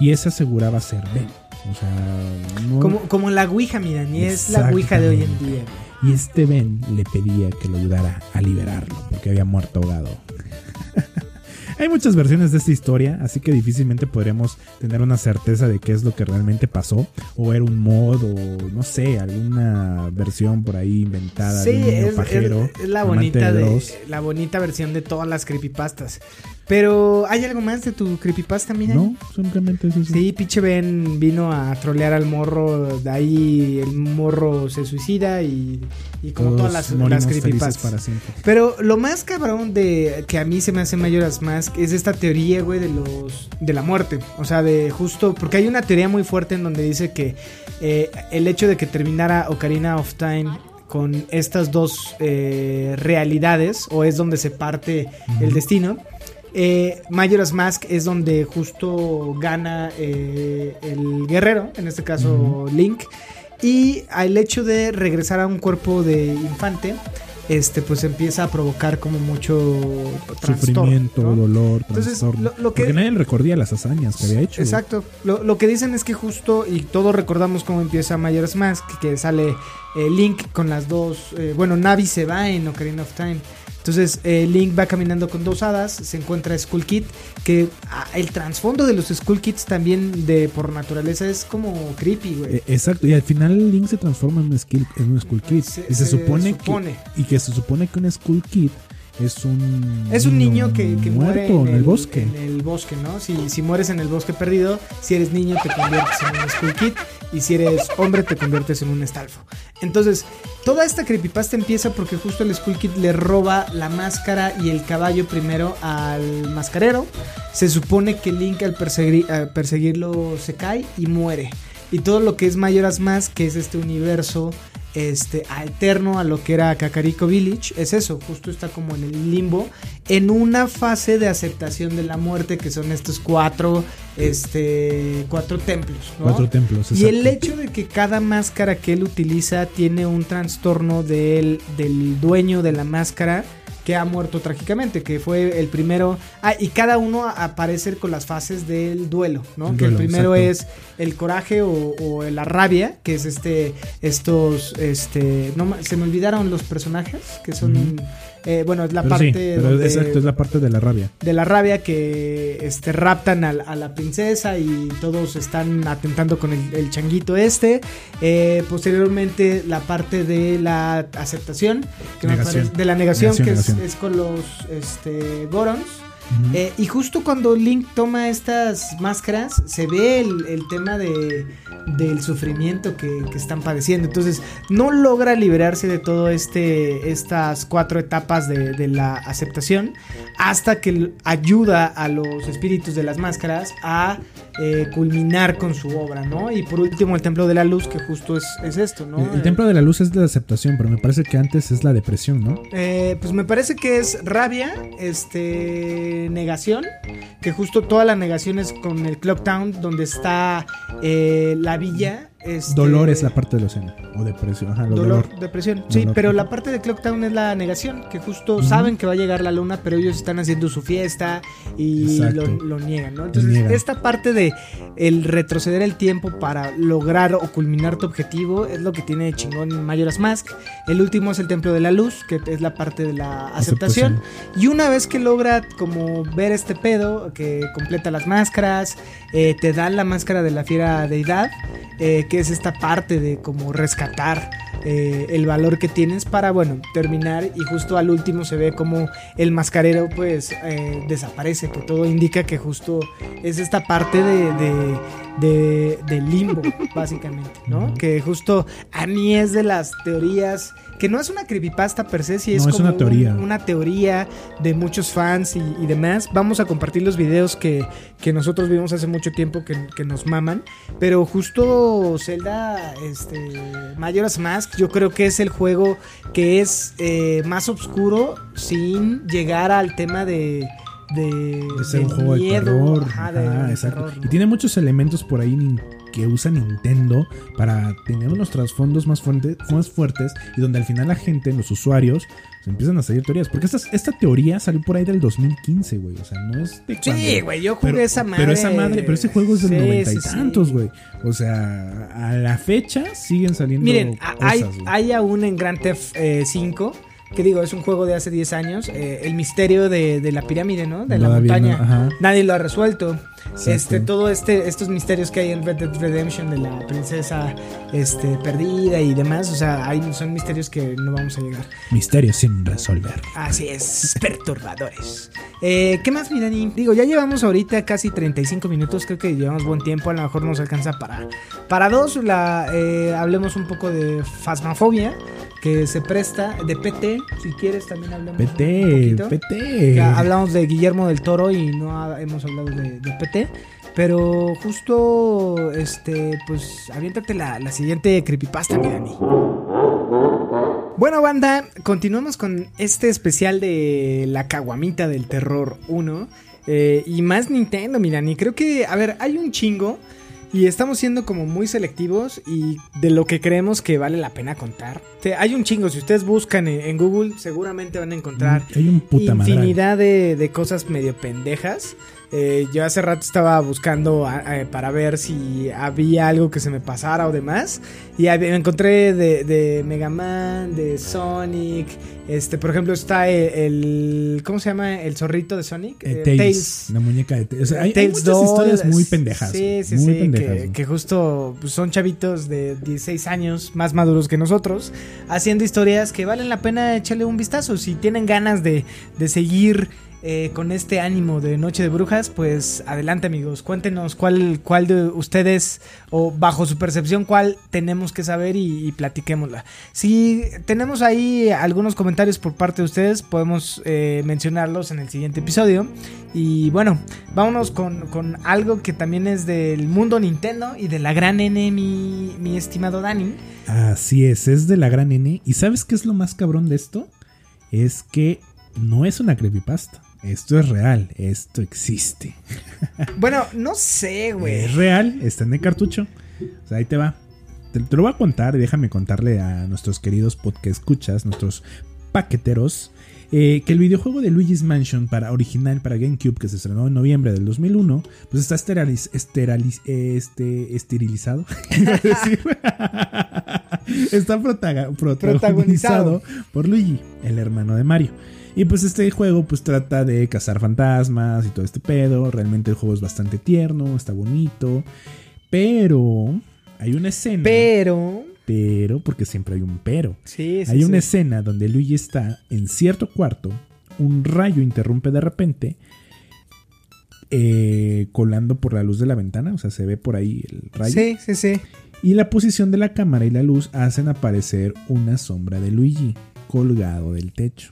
y ese aseguraba ser Ben. O sea, no- Como, como la Ouija, mira, ni es la Ouija de hoy en día. y este Ben le pedía que lo ayudara a liberarlo porque había muerto ahogado. Hay muchas versiones de esta historia, así que difícilmente podremos tener una certeza de qué es lo que realmente pasó, o era un mod, o no sé, alguna versión por ahí inventada Sí, de un es, pajero. es- es la bonita de, Dross. la bonita versión de todas las creepypastas. Pero, ¿hay algo más de tu creepypasta, mira? No, simplemente es eso. Sí, pinche Ben vino a trolear al morro, de ahí el morro se suicida y, y como Todos todas las, las creepypastas. para siempre. Pero lo más cabrón de que a mí se me hace Majora's Mask es esta teoría, güey, de los de la muerte. O sea, de justo porque hay una teoría muy fuerte en donde dice que eh, el hecho de que terminara Ocarina of Time con estas dos eh, realidades o es donde se parte el destino. Eh, Majora's Mask es donde justo gana eh, el guerrero, en este caso Link. Y al hecho de regresar a un cuerpo de infante, este pues empieza a provocar como mucho Sufrimiento, ¿no? dolor, Entonces, trastorno. lo- lo que- Porque nadie recordía las hazañas que había hecho. Exacto. Lo, lo que dicen es que justo, y todos recordamos cómo empieza Majora's Mask, que sale eh, Link con las dos. eh, bueno, Navi se va en Ocarina of Time. Entonces eh, Link va caminando con dos hadas, se encuentra Skull Kid, que ah, el trasfondo de los Skull Kids también de por naturaleza es como creepy, güey. Eh, exacto, y al final Link se transforma en un, skill, en un Skull Kid. Se- y se, se supone, supone. Que, y que se supone que un Skull Kid es un Es un niño que, que muere muerto en el, bosque. En el bosque, ¿no? Si, si mueres en el bosque perdido, si eres niño te conviertes en un Skull Kid y si eres hombre te conviertes en un Estalfo. Entonces, toda esta creepypasta empieza porque justo el Skull Kid le roba la máscara y el caballo primero al mascarero. Se supone que Link al perseguir- al perseguirlo se cae y muere. Y todo lo que es Mayoras Más, que es este universo este alterno a lo que era Kakariko Village, es eso, justo está como en el limbo, en una fase de aceptación de la muerte, que son estos cuatro, este, cuatro templos, ¿no? Cuatro templos. Y el hecho de que cada máscara que él utiliza tiene un trastorno del, del dueño de la máscara que ha muerto trágicamente, que fue el primero. Ah, y cada uno aparece con las fases del duelo, ¿no? Que el primero exacto. es el coraje o, o la rabia, que es este, estos, este, no se me olvidaron los personajes, que son. Eh, bueno, es la Pero parte sí, pero donde- exacto, es la parte de la rabia. de la rabia que este, raptan a, la- a la princesa y todos están atentando con el, el changuito este. Eh, posteriormente la parte de la aceptación, que me Negación. parece- de la negación, Negación, que es-. Es, con los este, Gorons. Eh, y justo cuando Link toma estas máscaras, se ve el, el tema de, del sufrimiento que, que están padeciendo. Entonces, no logra liberarse de todo este estas cuatro etapas de, de la aceptación hasta que ayuda a los espíritus de las máscaras a eh, culminar con su obra, ¿no? Y por último, el Templo de la Luz, que justo es, es esto, ¿no? El, el templo de la luz es la aceptación, pero me parece que antes es la depresión, ¿no? Eh, pues me parece que es rabia, este, negación, que justo toda la negación es con el Clock Town, donde está eh, la villa. Este, Dolor es la parte del océano. O depresión. Ajá, lo Dolor, dolor. depresión. Sí, Dolor. pero la parte de Clock Town es la negación, que justo saben que va a llegar la luna, pero ellos están haciendo su fiesta y lo, lo niegan, ¿no? Entonces, esta parte de el retroceder el tiempo para lograr o culminar tu objetivo es lo que tiene de chingón Majora's Mask. El último es el Templo de la Luz, que es la parte de la aceptación. Y una vez que logra como ver este pedo, que completa las máscaras, eh, te dan la máscara de la fiera deidad, eh, que es esta parte de como rescatar eh, el valor que tienes para, bueno, terminar y justo al último se ve como el mascarero pues eh, desaparece, que todo indica que justo es esta parte de... de de, de limbo, básicamente, ¿no? Que justo a mí es de las teorías, que no es una creepypasta per se, si es No, es como una teoría. un- una teoría de muchos fans y, y demás. Vamos a compartir los videos que, que nosotros vimos hace mucho tiempo que, que nos maman. Pero justo Zelda, este, Majora's Mask, yo creo que es el juego que es eh, más oscuro sin llegar al tema de... De, De ser un juego de miedo, terror. ajá, de- Ajá, de exacto. terror, ¿no? Y tiene muchos elementos por ahí que usa Nintendo para tener unos trasfondos más, fuerte- más fuertes y donde al final la gente, los usuarios, se empiezan a salir teorías. Porque esta, esta teoría salió por ahí del 2015, güey. O sea, no es de Sí, cuando- güey, yo jugué Pero, esa madre. pero esa madre, pero ese juego es del Sí, noventa y sí, sí. tantos, güey. O sea, a la fecha siguen saliendo Miren, hay, hay aún en Grand Theft eh, 5, que digo, es un juego de hace 10 años, eh, el misterio de, de la pirámide, ¿no? De la Todavía montaña. Nadie lo ha resuelto. Exacto. Este, todo este, estos misterios que hay en Red Dead Redemption de la princesa este, perdida y demás, o sea, hay, son misterios que no vamos a llegar. Misterios sin resolver. Así es, perturbadores. Eh, ¿Qué más, mi Dani? Digo, ya llevamos ahorita casi 35 minutos, creo que llevamos buen tiempo, a lo mejor nos alcanza para, para dos. La, eh, hablemos un poco de Fasmafobia, que se presta, de PT, si quieres también hablemos un PT. PT. Que hablamos de Guillermo del Toro y no ha- hemos hablado de, de PT. Pero justo, este, pues, aviéntate la, la siguiente creepypasta, mi Dani. Bueno, banda, continuamos con este especial de la caguamita del terror 1. eh, y más Nintendo, mi Dani. Creo que, a ver, hay un chingo. Y estamos siendo como muy selectivos y de lo que creemos que vale la pena contar. O sea, hay un chingo, si ustedes buscan en, en Google seguramente van a encontrar Hay un puta madre. infinidad de, de cosas medio pendejas. Eh, yo hace rato estaba buscando a- a- para ver si había algo que se me pasara o demás. Y me encontré de, de Mega Man, de Sonic. Este, por ejemplo, está el, el- ¿Cómo se llama? El zorrito de Sonic. Eh, Eh, Tails, la muñeca de Tails. O sea, hay, muchas historias muy pendejas. Sí, sí, muy sí. pendejas. Que, que justo pues, son chavitos de 16 años más maduros que nosotros, haciendo historias que valen la pena echarle un vistazo. Si tienen ganas de, de seguir eh, con este ánimo de Noche de Brujas, pues adelante, amigos. Cuéntenos cuál, cuál de ustedes, o bajo su percepción, cuál tenemos que saber y, platiquémosla. Si tenemos ahí algunos comentarios por parte de ustedes, podemos eh, mencionarlos en el siguiente episodio. Y bueno, vámonos con, con algo que también es del mundo Nintendo y de la gran N, mi, mi estimado Dani. Así es, es de la gran N. ¿Y sabes qué es lo más cabrón de esto? Es que no es una creepypasta. Esto es real, esto existe. Bueno, no sé, güey. Es real, está en el cartucho. O sea, ahí te va. Te, te lo voy a contar y déjame contarle a nuestros queridos podcast escuchas, nuestros paqueteros, eh, que el videojuego de Luigi's Mansion para original para GameCube que se estrenó en noviembre del 2001, pues está esteriliz- esteriliz- este, esterilizado. Está Protagonizado. por Luigi, el hermano de Mario. Y pues este juego pues trata de cazar fantasmas y todo este pedo. Realmente el juego es bastante tierno, está bonito. Pero hay una escena. Pero. pero, porque siempre hay un pero. Sí, sí. hay una sí. escena donde Luigi está en cierto cuarto. Un rayo interrumpe de repente. eh, colando por la luz de la ventana. O sea, se ve por ahí el rayo. Sí, sí, sí. Y la posición de la cámara y la luz hacen aparecer una sombra de Luigi colgado del techo.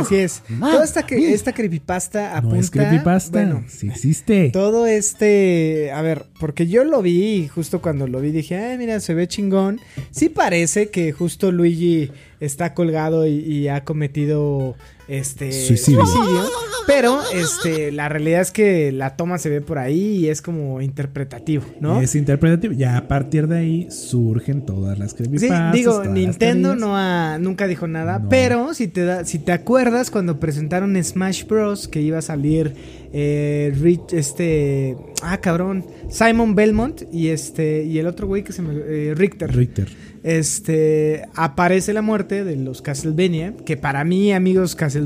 Así es. Toda esta, que- esta creepypasta apunta. no es creepypasta, Bueno, sí existe. todo este. A ver, porque yo lo vi y justo cuando lo vi dije, ay, mira, se ve chingón. Sí parece que justo Luigi está colgado y, y ha cometido este Suicidio. Pero este, la realidad es que la toma se ve por ahí y es como interpretativo, ¿no? Es interpretativo. Ya a partir de ahí surgen todas las Sí, creepypastas. digo, todas las Nintendo no ha, nunca dijo nada, No. pero si te da, si te acuerdas cuando presentaron Smash Bros. que iba a salir eh, Rich- este, ah cabrón, Simon Belmont y este y el otro güey que se me, eh, Richter, Richter. este aparece la muerte de los Castlevania, que para mí amigos Castlevania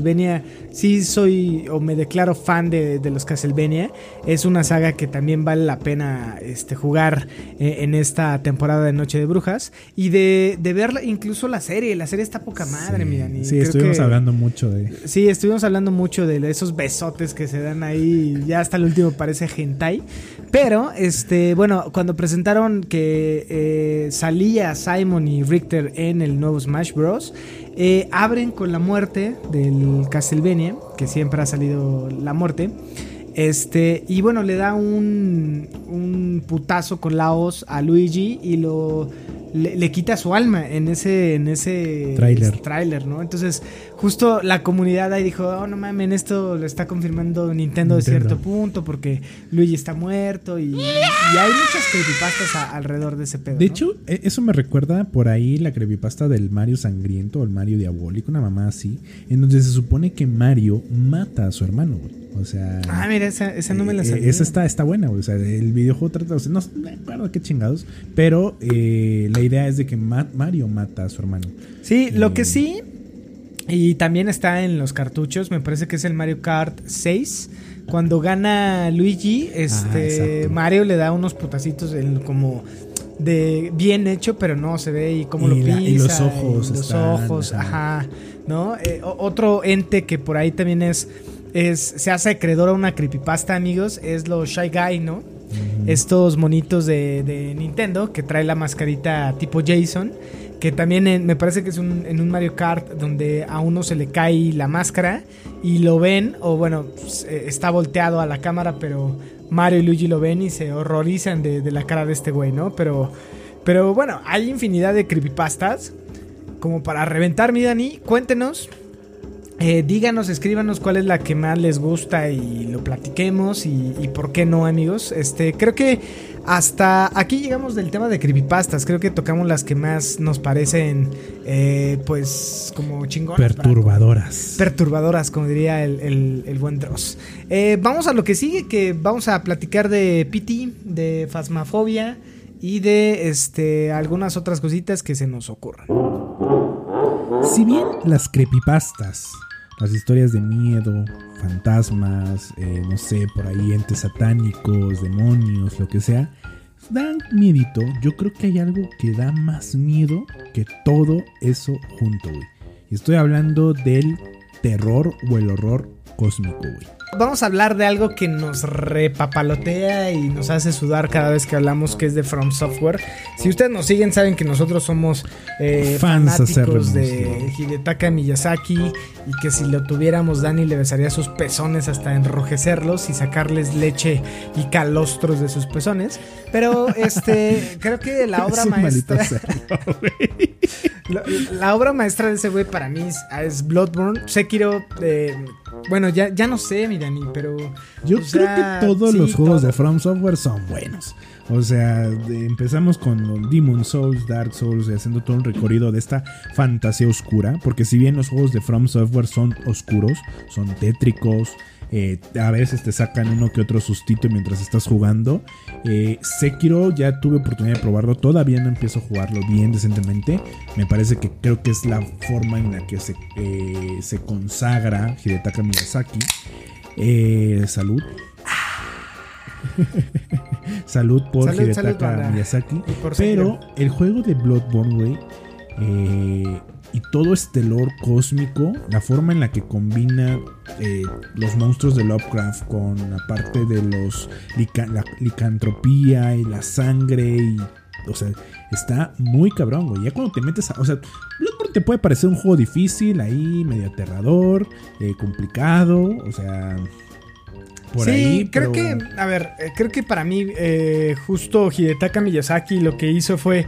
sí soy o me declaro fan de, de los Castlevania, es una saga que también vale la pena este jugar eh, en esta temporada de Noche de Brujas y de, de ver incluso la serie, la serie está poca madre, sí, mi Dani. Sí, Creo estuvimos que- hablando mucho de. Sí, estuvimos hablando mucho de esos besotes que se dan ahí. Ya hasta el último parece hentai. Pero, este, bueno, cuando presentaron que eh, salía Simon y Richter en el nuevo Smash Bros., eh, abren con la muerte del Castlevania, que siempre ha salido la muerte. Este, y bueno, le da un, un putazo con la a Luigi y lo le, le quita su alma en ese en ese Tráiler. tráiler, ¿no? Entonces, justo la comunidad ahí dijo, oh, no mames, esto lo está confirmando Nintendo, de cierto punto porque Luigi está muerto y, y hay muchas creepypastas a- alrededor de ese pedo. De ¿no? hecho, e- eso me recuerda por ahí la creepypasta del Mario Sangriento o el Mario Diabólico, una mamá así, en donde se supone que Mario mata a su hermano, güey. O sea. Ah, mira, esa, esa no me la eh, sabía. Esa está, está buena, güey. O sea, el videojuego trata. o sea, no me acuerdo qué chingados. Pero eh, la idea es de que Ma- Mario mata a su hermano. Sí, lo que sí, y también está en los cartuchos, me parece que es el Mario Kart 6. Cuando gana Luigi, este Ah. Mario le da unos putacitos en- como de bien hecho, pero no se ve y cómo Y lo la- pisa. y los ojos los están, ojos, ajá. ajá, ¿no? Eh, otro ente que por ahí también es, es se hace acreedor a una creepypasta, amigos, es los Shy Guy, ¿no? Estos monitos de, Nintendo que trae la mascarita tipo Jason. Que también me parece que es un- en un Mario Kart donde a uno se le cae la máscara y lo ven, o bueno, pues, eh, está volteado a la cámara, pero Mario y Luigi lo ven y se horrorizan de, de la cara de este güey, ¿no? Pero, pero bueno, hay infinidad de creepypastas. Como para reventar, mi Dani, cuéntenos. Eh, díganos, escríbanos cuál es la que más les gusta y lo platiquemos y, y por qué no, amigos. Este, creo que hasta aquí llegamos del tema de creepypastas. Creo que tocamos las que más nos parecen, eh, pues, como chingonas. Perturbadoras. Perturbadoras, como diría el, el- el buen Dross. Eh, vamos a lo que sigue, que vamos a platicar de PT, de Fasmafobia y de este algunas otras cositas que se nos ocurran. Si bien las creepypastas, las historias de miedo, fantasmas, eh, no sé, por ahí entes satánicos, demonios, lo que sea, dan miedito, yo creo que hay algo que da más miedo que todo eso junto, güey. Y estoy hablando del terror o el horror cósmico, güey. Vamos a hablar de algo que nos repapalotea y nos hace sudar cada vez que hablamos, que es de From Software. Si ustedes nos siguen, saben que nosotros somos eh, Fans fanáticos de Hidetaka Miyazaki y que si lo tuviéramos, Dani le besaría sus pezones hasta enrojecerlos y sacarles leche y calostros de sus pezones. Pero este, creo que la obra maestra. cerdo. La, la obra maestra de ese güey para mí es, es Bloodborne. Sekiro, eh, bueno, ya, ya no sé, mi Dani, pero. Yo creo sea, que todos sí, los juegos todo. de From Software son buenos. O sea, empezamos con Demon Souls, Dark Souls, haciendo todo un recorrido de esta fantasía oscura. Porque si bien los juegos de From Software son oscuros, son tétricos, eh, a veces te sacan uno que otro sustito mientras estás jugando. Eh, Sekiro ya tuve oportunidad de probarlo, todavía no empiezo a jugarlo bien decentemente. Me parece que creo que es la forma en la que se, eh, se consagra Hidetaka Miyazaki. Salud. salud por Salud, Hidetaka salud. Miyazaki. Por Pero el juego de Bloodborne, güey, eh, y todo este lore cósmico, la forma en la que combina eh, los monstruos de Lovecraft con la parte de los la licantropía y la sangre y o sea, está muy cabrón, güey. Ya cuando te metes a. O sea, Bloodborne te puede parecer un juego difícil, ahí, medio aterrador, eh, complicado, o sea. Por sí, ahí. creo pero- que, a ver, eh, creo que para mí, eh, justo Hidetaka Miyazaki lo que hizo fue,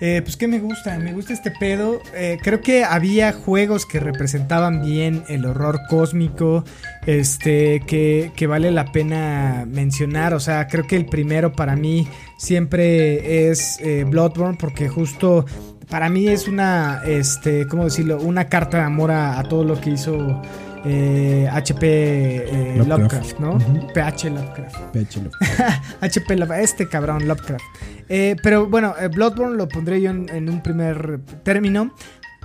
eh, pues que me gusta, me gusta este pedo. Eh, creo que había juegos que representaban bien el horror cósmico, este, que, que vale la pena mencionar. O sea, creo que el primero para mí siempre es eh, Bloodborne, porque justo para mí es una, este, ¿cómo decirlo? Una carta de amor a, a todo lo que hizo. Eh, HP eh, Lovecraft. Lovecraft, ¿no? PH Lovecraft. Péchelo. HP Lovecraft, este cabrón Lovecraft. Eh, pero bueno, eh, Bloodborne lo pondré yo en, en un primer término.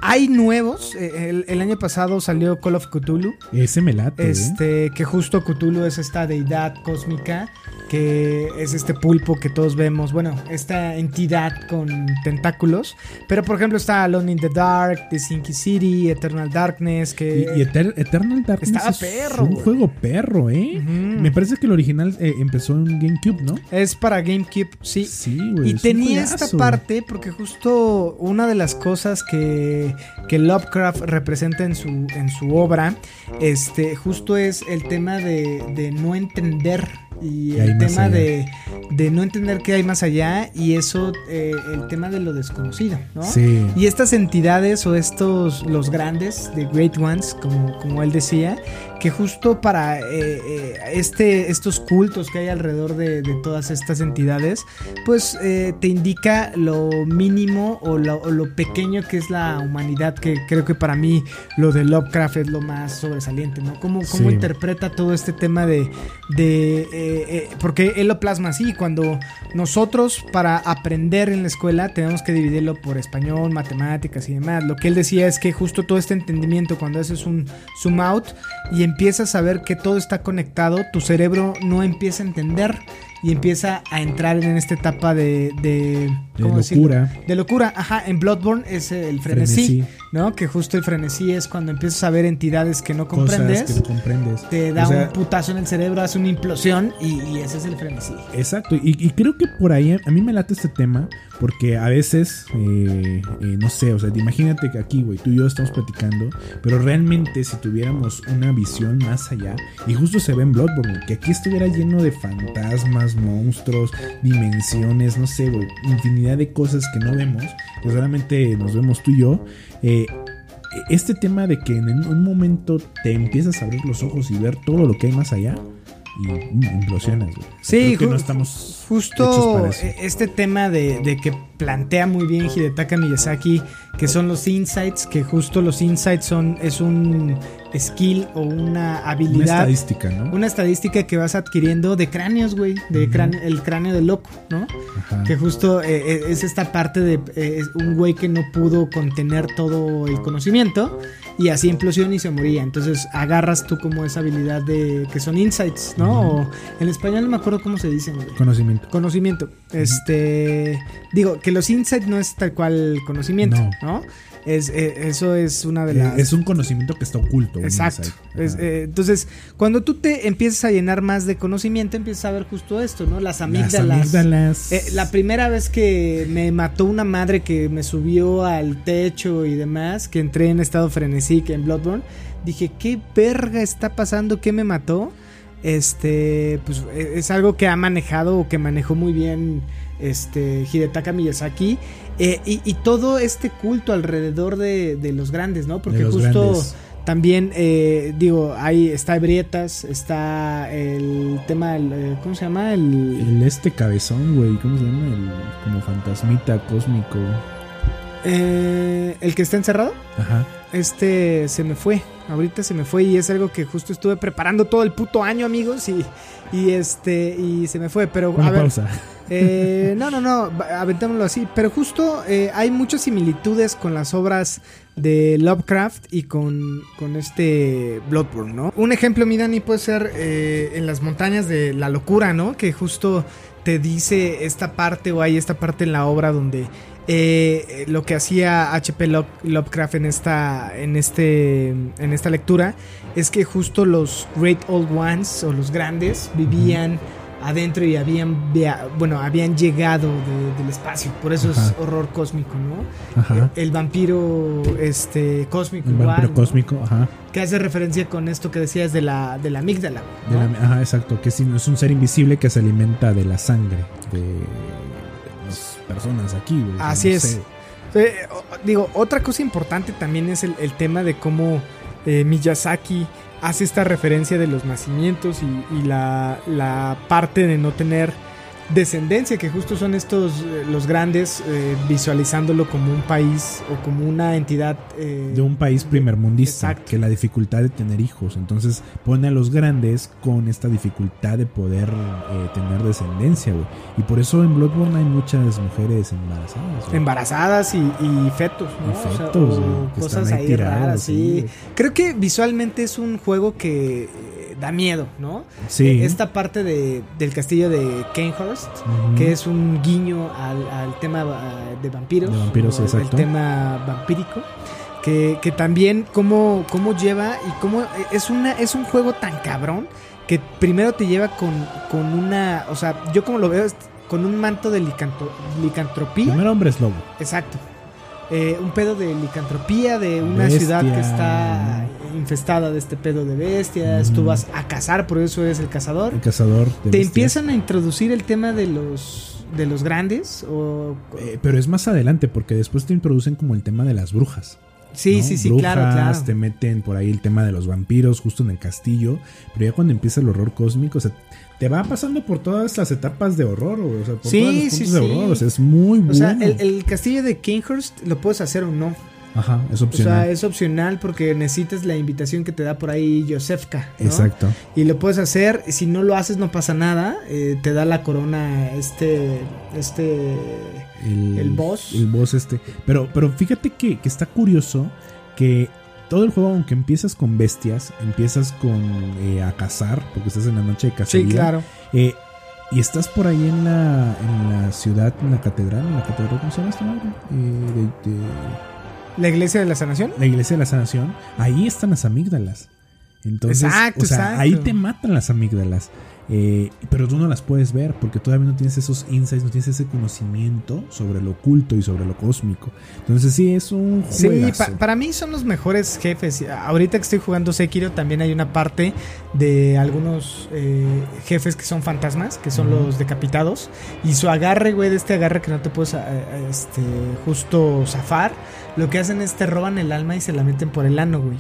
Hay nuevos. eh, el, el año pasado salió Call of Cthulhu. Ese me late. ¿eh? Este, que justo Cthulhu es esta deidad cósmica, que es este pulpo que todos vemos, bueno, esta entidad con tentáculos. Pero por ejemplo está Alone in the Dark, The Sinky City, Eternal Darkness, que... Y, y Eter- Eternal Darkness Estaba es perro, un juego perro, ¿eh? Me parece que el original eh, empezó en GameCube, ¿no? Es para GameCube, sí. Sí, güey. Y tenía esta parte porque justo una de las cosas que, que Lovecraft representa en su, en su obra, este, justo es el tema de, de no entender y ¿Qué hay el tema de, de no entender qué hay más allá y eso, eh, el tema de lo desconocido, ¿no? Sí. Y estas entidades o estos, los grandes, the great ones, como, como él decía, que justo para eh, eh, este, estos cultos que hay alrededor de, de todas estas entidades, pues eh, te indica lo mínimo o lo, o lo pequeño que es la humanidad, que creo que para mí lo de Lovecraft es lo más sobresaliente, ¿no? Cómo, cómo Sí. interpreta todo este tema de... de eh, porque él lo plasma así, cuando nosotros para aprender en la escuela tenemos que dividirlo por español, matemáticas y demás. Lo que él decía es que justo todo este entendimiento, cuando haces un zoom out y empiezas a ver que todo está conectado, tu cerebro no empieza a entender y empieza a entrar en esta etapa de... de, De ¿cómo decirlo? locura. De locura, ajá, en Bloodborne es el frenesí, Frenesí. ¿no? Que justo el frenesí es cuando empiezas a ver entidades que no Cosas comprendes, que no comprendes. te da O sea, un putazo en el cerebro, hace una implosión y, y ese es el frenesí. Exacto, y, y creo que por ahí a mí me late este tema porque a veces, eh, eh, no sé, o sea, imagínate que aquí, güey, tú y yo estamos platicando, pero realmente si tuviéramos una visión más allá, y justo se ve en Bloodborne, güey, que aquí estuviera lleno de fantasmas, monstruos, dimensiones, no sé, güey, infinidad de cosas que no vemos, pues realmente nos vemos tú y yo. eh, este tema de que en un momento te empiezas a abrir los ojos y ver todo lo que hay más allá y mm, implosionas, güey. Sí, creo que no estamos justo eh, este tema de, de que plantea muy bien Hidetaka Miyazaki, que son los insights, que justo los insights son es un skill o una Una habilidad, estadística, ¿no? una estadística que vas adquiriendo de cráneos, güey, de cráneo- el cráneo de loco, ¿no? Ajá. Que justo eh, eh, es esta parte de eh, es un güey que no pudo contener todo el conocimiento y así implosiona y se moría. Entonces agarras tú como esa habilidad de que son insights, ¿no? O en español no me acuerdo cómo se dicen, güey. Conocimiento. Conocimiento. Este. Digo, que los insights no es tal cual conocimiento, No. ¿no? Es, eh, eso es una de las. Es un conocimiento que está oculto. Exacto. Es, eh, entonces, cuando tú te empiezas a llenar más de conocimiento, empiezas a ver justo esto, ¿no? Las amígdalas. Las amígdalas. Eh, la primera vez que me mató una madre que me subió al techo y demás, que entré en estado frenesí que en Bloodborne, dije, ¿qué verga está pasando? ¿Qué me mató? Este, pues eh, es algo que ha manejado o que manejó muy bien este Hidetaka Miyazaki. eh, y, y todo este culto alrededor de, de los grandes, ¿no? Porque justo grandes. también, eh, digo, ahí está Ebrietas, está el tema, del, eh, ¿cómo se llama? El, El este cabezón, güey. ¿Cómo se llama? El como fantasmita cósmico. eh, el que está encerrado. Ajá. Este se me fue, ahorita se me fue y es algo que justo estuve preparando todo el puto año, amigos, y, y este, y se me fue, pero Una a ver, pausa. eh, no, no, no, aventémoslo así, pero justo eh, hay muchas similitudes con las obras de Lovecraft y con, con este Bloodborne, ¿no? Un ejemplo, mi Dani, puede ser eh, en las montañas de la locura, ¿no? Que justo te dice esta parte o hay esta parte en la obra donde eh, lo que hacía HP Lo- Lovecraft en esta, en, este, en esta lectura es que justo los Great Old Ones o los grandes vivían adentro y habían via- bueno habían llegado de- del espacio por eso es horror cósmico no Ajá. el vampiro este cósmico El igual, vampiro ¿no? cósmico, ajá. que hace referencia con esto que decías de la de la amígdala De ¿no? la- ajá, exacto. Que es, un ser invisible que se alimenta de la sangre de, personas aquí, güey. Así no es. sé. Eh, digo, otra cosa importante también es el, el tema de cómo eh, Miyazaki hace esta referencia de los nacimientos y, y la, la parte de no tener descendencia, que justo son estos, eh, los grandes, eh, visualizándolo como un país o como una entidad. eh, de un país primermundista Exacto. que la dificultad de tener hijos entonces pone a los grandes con esta dificultad de poder eh, tener descendencia güey y por eso en Bloodborne hay muchas mujeres embarazadas. Embarazadas y, y fetos, ¿no? Y O sea, fetos, o güey, que cosas ahí raras, sí. Creo que visualmente es un juego que da miedo, ¿no? sí Esta parte de, del castillo de Kenhurst, que es un guiño al, al tema ah, de vampiros. De vampiros, exacto. El tema vampírico. Que, que también cómo, cómo lleva y cómo es, una, es un juego tan cabrón que primero te lleva con, con una... O sea, yo como lo veo es con un manto de licanto- licantropía. primero hombre es lobo Exacto. Eh, un pedo de licantropía de una ciudad que está infestada de este pedo de bestias. Tú Ujú. vas a cazar, por eso es el cazador. el cazador de ¿Te bestias. empiezan a introducir el tema de los de los grandes? O... Eh, pero es más adelante porque después te introducen como el tema de las brujas sí, ¿no? sí, sí, Brujas, claro, claro. Te meten por ahí el tema de los vampiros justo en el castillo. Pero ya cuando empieza el horror cósmico, o sea, te va pasando por todas las etapas de horror, o sea, por Sí, todos los sí, de sí. horror. O sea, es muy bueno. O sea, el, el castillo de Kinghurst lo puedes hacer o no. Ajá, es O opcional. sea, es opcional porque necesitas la invitación que te da por ahí Josefka. ¿no? Exacto. Y lo puedes hacer. Si no lo haces, no pasa nada. eh, te da la corona este. Este. El, El boss. El boss este. Pero, pero fíjate que, que está curioso que todo el juego, aunque empiezas con bestias, empiezas con eh, a cazar, porque estás en la noche de Sí, cacería. claro. Eh, y estás por ahí en la, en la ciudad, en la catedral, en la catedral, ¿cómo se llama esta madre? Eh, de- de- La iglesia de la sanación. la iglesia de la sanación. Ahí están las amígdalas. Entonces, Exacto, o sea, exacto. ahí te matan las amígdalas. Eh, pero tú no las puedes ver porque todavía no tienes esos insights, no tienes ese conocimiento sobre lo oculto y sobre lo cósmico. Entonces sí, es un Sí, juegazo. pa- para mí son los mejores jefes. Ahorita que estoy jugando Sekiro también hay una parte de algunos eh, jefes que son fantasmas, que son los decapitados. Y su agarre, güey, de este agarre que no te puedes eh, este, justo zafar, lo que hacen es te roban el alma y se la meten por el ano, güey.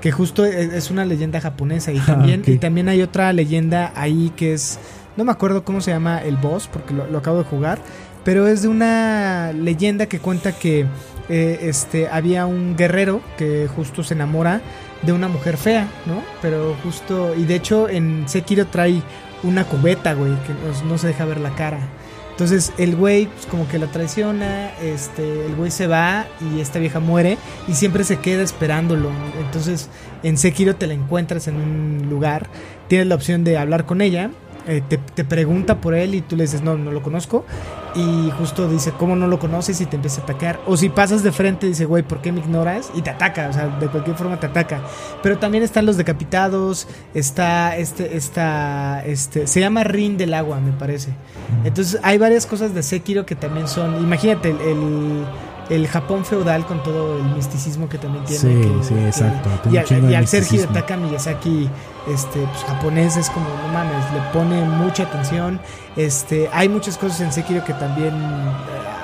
Que justo es es una leyenda japonesa. Y Ah, también, y también hay otra leyenda ahí que es No me acuerdo cómo se llama el boss, porque lo, lo acabo de jugar. Pero es de una leyenda que cuenta que eh, este, había un guerrero que justo se enamora de una mujer fea, ¿no? Pero justo, y de hecho en Sekiro trae una cubeta, güey, que no, no se deja ver la cara. Entonces el güey pues, como que la traiciona, este, el güey se va y esta vieja muere y siempre se queda esperándolo. Entonces en Sekiro te la encuentras en un lugar, tienes la opción de hablar con ella, eh, te, te pregunta por él y tú le dices no, no lo conozco y justo dice cómo no lo conoces y te empieza a atacar. O si pasas de frente dice güey, ¿por qué me ignoras? Y te ataca, o sea, de cualquier forma te ataca. Pero también están los decapitados, está este, está, este, se llama Rin del agua, me parece. Entonces hay varias cosas de Sekiro que también son, imagínate el, el, el Japón feudal con todo el misticismo que también tiene. Sí, que- sí, que- exacto, Y, al- y al ser. Hidetaka Miyazaki, este, pues, japonés es como, no mames, le pone mucha atención. Este, hay muchas cosas en Sekiro que también eh,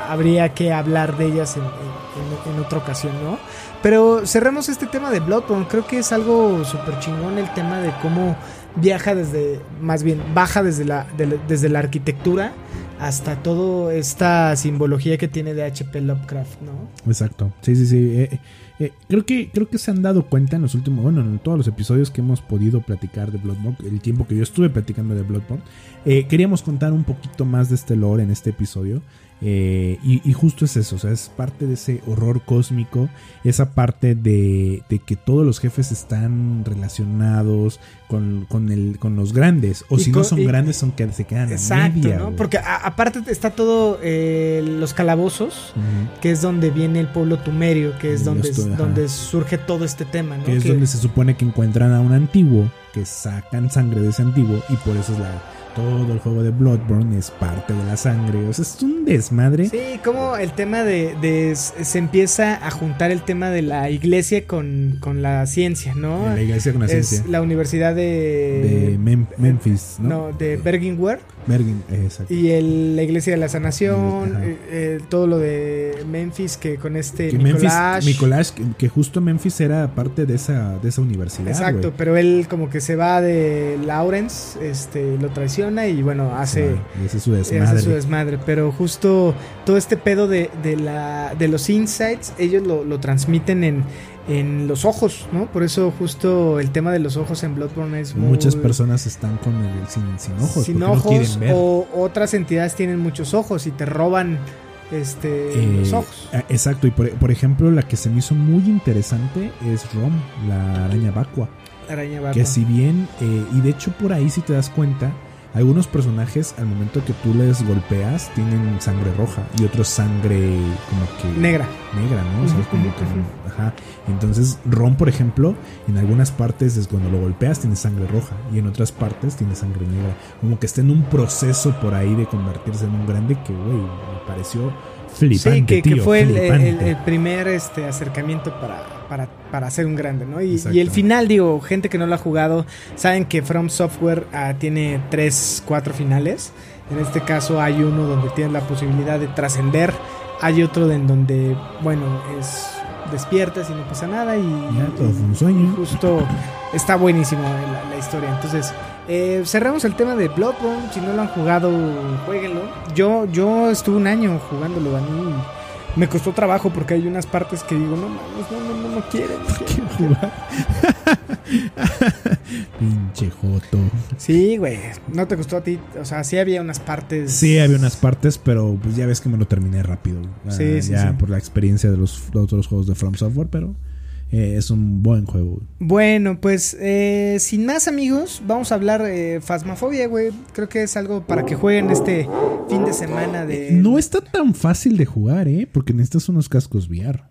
habría que hablar de ellas en, en- en otra ocasión, ¿no? Pero cerremos este tema de Bloodborne. Creo que es algo súper chingón el tema de cómo viaja desde, más bien, baja desde la, de desde la arquitectura hasta toda esta simbología que tiene de HP Lovecraft, ¿no? Exacto. Sí, sí, sí. Eh, eh, eh, creo que creo que se han dado cuenta en los últimos, bueno, en todos los episodios que hemos podido platicar de Bloodborne, el tiempo que yo estuve platicando de Bloodborne, eh, queríamos contar un poquito más de este lore en este episodio. Eh, y, y justo es eso, o sea, es parte de ese horror cósmico, esa parte de, de que todos los jefes están relacionados con, con, el, con los grandes, o Y si no son y- grandes, son que se quedan Exacto, media, ¿no? Porque a- aparte está todo eh, los calabozos, que es donde viene el pueblo tumerio, que es donde, donde surge todo este tema, ¿no? que es Que- donde se supone que encuentran a un antiguo, que sacan sangre de ese antiguo y por eso es la todo el juego de Bloodborne es parte de la sangre, o sea, es un desmadre. Sí, como el tema de, de- se empieza a juntar el tema de la iglesia con, con la ciencia, ¿no? la iglesia con la es ciencia la universidad de de, Mem- Memphis, ¿no? no, de Bergenware Bergen, eh, exacto. y el- la iglesia de la sanación, eh, eh, todo lo de Memphis que con este que Memphis, Nicolás. Nicolás, que, que justo Memphis era parte de esa, de esa universidad. Exacto, güey. pero él como que se va de Lawrence, este, lo traiciona y bueno, hace, ese es su hace desmadre. su desmadre. Pero justo todo este pedo de, de la, de los insights, ellos lo, lo transmiten en, en los ojos, ¿no? Por eso justo el tema de los ojos en Bloodborne es muy... Muchas personas están con el sin, sin ojos. sin no ojos ver. o otras entidades tienen muchos ojos y te roban este Eh, los ojos. ah, Exacto, y por, por ejemplo, la que se me hizo muy interesante es Rom, la araña vacua. Araña vacua. Que si bien, eh, y de hecho por ahí si te das cuenta, algunos personajes al momento que tú les golpeas tienen sangre roja y otros sangre como que Negra. negra, ¿no? O sea, es como Ujú, que, ujú. ajá. Entonces, Ron, por ejemplo, en algunas partes es cuando lo golpeas tiene sangre roja y en otras partes tiene sangre negra. Como que está en un proceso por ahí de convertirse en un grande que, güey, me pareció flipante, Sí, que, que fue el- el primer este, acercamiento para, para, para hacer un grande, ¿no? Y, y el final, digo, gente que no lo ha jugado, saben que From Software ah, tiene tres, cuatro finales. En este caso hay uno donde tienes la posibilidad de trascender, hay otro en donde, bueno, es despiertas y no pasa nada y, Ya, todo fue un sueño. justo está buenísimo la, la historia. Entonces, eh, cerramos el tema de Bloodborne. Si no lo han jugado, jueguenlo. Yo, yo estuve un año jugándolo. A mí me costó trabajo porque hay unas partes que digo, no mames, no, no, no, no quiero. no quiero". jugar. Pinche Joto. Sí, güey. No te costó a ti. O sea, sí había unas partes. Sí, había unas partes, pero pues ya ves que me lo terminé rápido. Ah, Sí, sí, ya sí. por la experiencia de los de otros juegos de From Software, pero eh, es un buen juego. Bueno, pues eh, sin más amigos, vamos a hablar eh, Fasmafobia, güey. Creo que es algo para que jueguen este fin de semana de... No está tan fácil de jugar, ¿eh? Porque necesitas unos cascos VR.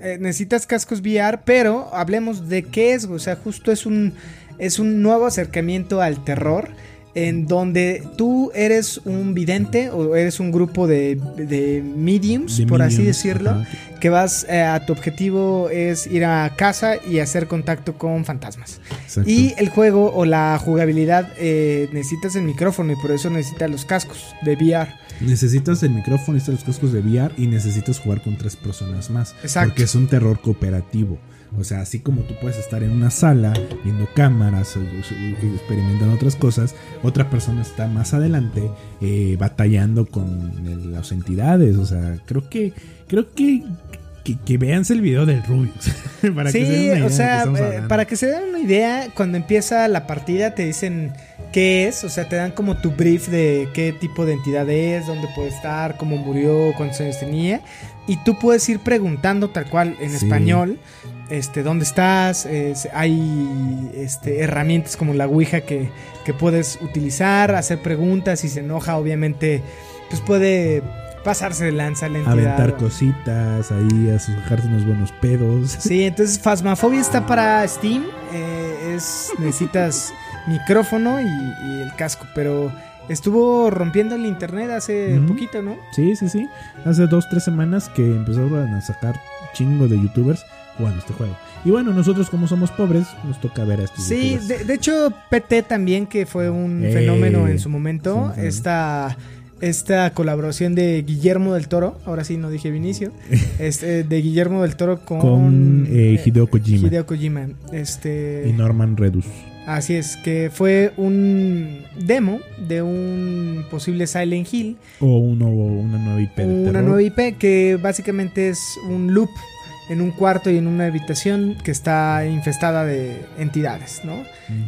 Eh, necesitas cascos VR, pero hablemos de qué es, güey. o sea, justo es un es un nuevo acercamiento al terror en donde tú eres un vidente o eres un grupo de, de mediums, De por así decirlo, ajá. que vas eh, a tu objetivo es ir a casa y hacer contacto con fantasmas. Exacto. Y el juego o la jugabilidad eh, necesitas el micrófono y por eso necesitas los cascos de VR. Necesitas el micrófono, necesitas los cascos de VR y necesitas jugar con tres personas más. Exacto. Porque es un terror cooperativo. O sea, así como tú puedes estar en una sala viendo cámaras experimentando otras cosas, otra persona está más adelante eh, batallando con las entidades. O sea, creo que creo que que, que véanse el video del Rubius. para que se den una idea de o sea, eh, para que se den una idea, cuando empieza la partida te dicen qué es, o sea, te dan como tu brief de qué tipo de entidad es, dónde puede estar, cómo murió, cuántos años tenía, y tú puedes ir preguntando tal cual en Sí. español, este, dónde estás, se- hay este, herramientas como la Ouija que, que puedes utilizar, hacer preguntas, si se enoja, obviamente, pues puede pasarse de lanza la entidad. Aventar cositas ahí, a sujarte unos buenos pedos. Sí, entonces Phasmophobia está para Steam. eh, es necesitas micrófono y, y el casco, pero estuvo rompiendo el internet hace poquito, ¿no? Sí, sí, sí. Hace dos, tres semanas que empezaron a sacar chingo de youtubers jugando este juego. Y bueno, nosotros como somos pobres, nos toca ver a estos Sí, de, de hecho PT también que fue un Eh, fenómeno en su momento. Esta esta colaboración de Guillermo del Toro, ahora sí no dije Vinicio, este, de Guillermo del Toro con, Con eh, Hideo Kojima Hideo Kojima. Este, y Norman Redus. Así es, que fue un demo de un posible Silent Hill, O uno, una nueva IP de una terror. nueva IP que básicamente es un loop en un cuarto y en una habitación que está infestada de entidades, ¿no?